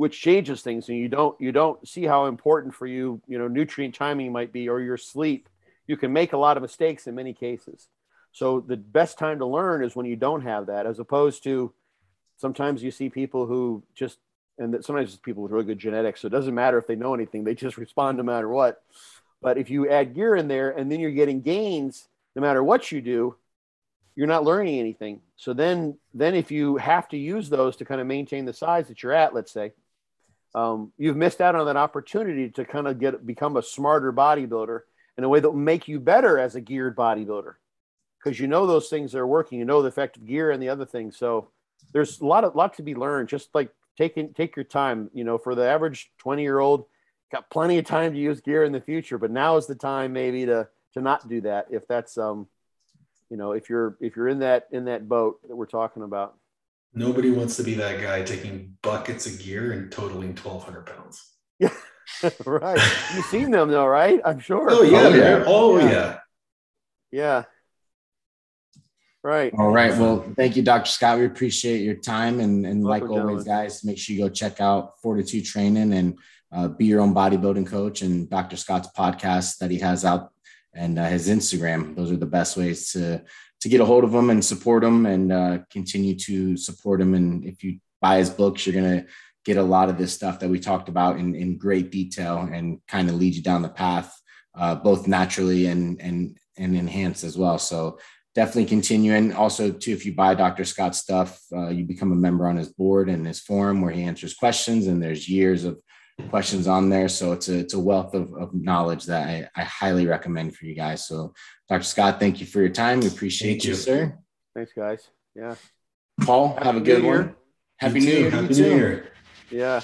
which changes things and you don't you don't see how important for you you know nutrient timing might be or your sleep. You can make a lot of mistakes in many cases. So the best time to learn is when you don't have that as opposed to sometimes you see people who just and that sometimes it's people with really good genetics so it doesn't matter if they know anything they just respond no matter what. But if you add gear in there and then you're getting gains no matter what you do you're not learning anything. So then then if you have to use those to kind of maintain the size that you're at let's say um, you've missed out on that opportunity to kind of get become a smarter bodybuilder in a way that will make you better as a geared bodybuilder. Because you know those things are working you know the effect of gear and the other things. So there's a lot of lot to be learned just like taking take your time you know for the average 20 year old got plenty of time to use gear in the future, but now is the time maybe to to not do that if that's um you know if you're if you're in that in that boat that we're talking about. Nobody wants to be that guy taking buckets of gear and totaling 1,200 pounds. Yeah, right. You've seen them though, right? I'm sure. Oh yeah, Oh, yeah. Oh Yeah. yeah. Yeah. Right. All right. Well, thank you, Dr. Scott. We appreciate your time. And, and like Welcome, always, guys, make sure you go check out Fortitude Training and uh, be your own bodybuilding coach and Dr. Scott's podcast that he has out and uh, his Instagram. Those are the best ways to to get a hold of him and support him and uh, continue to support him. And if you buy his books, you're to get a lot of this stuff that we talked about in, in great detail and kind of lead you down the path, uh, both naturally and, and, and enhanced as well. So definitely continue. And also too, if you buy Dr. Scott's stuff, uh, you become a member on his board and his forum where he answers questions and there's years of questions on there. So it's a, it's a wealth of, of knowledge that I, I highly recommend for you guys. So Dr. Scott, thank you for your time. We appreciate you, you. sir. Thanks, guys. Yeah. Paul, have a good Year. one. Happy You New too. Year. Happy New. Year. Yeah.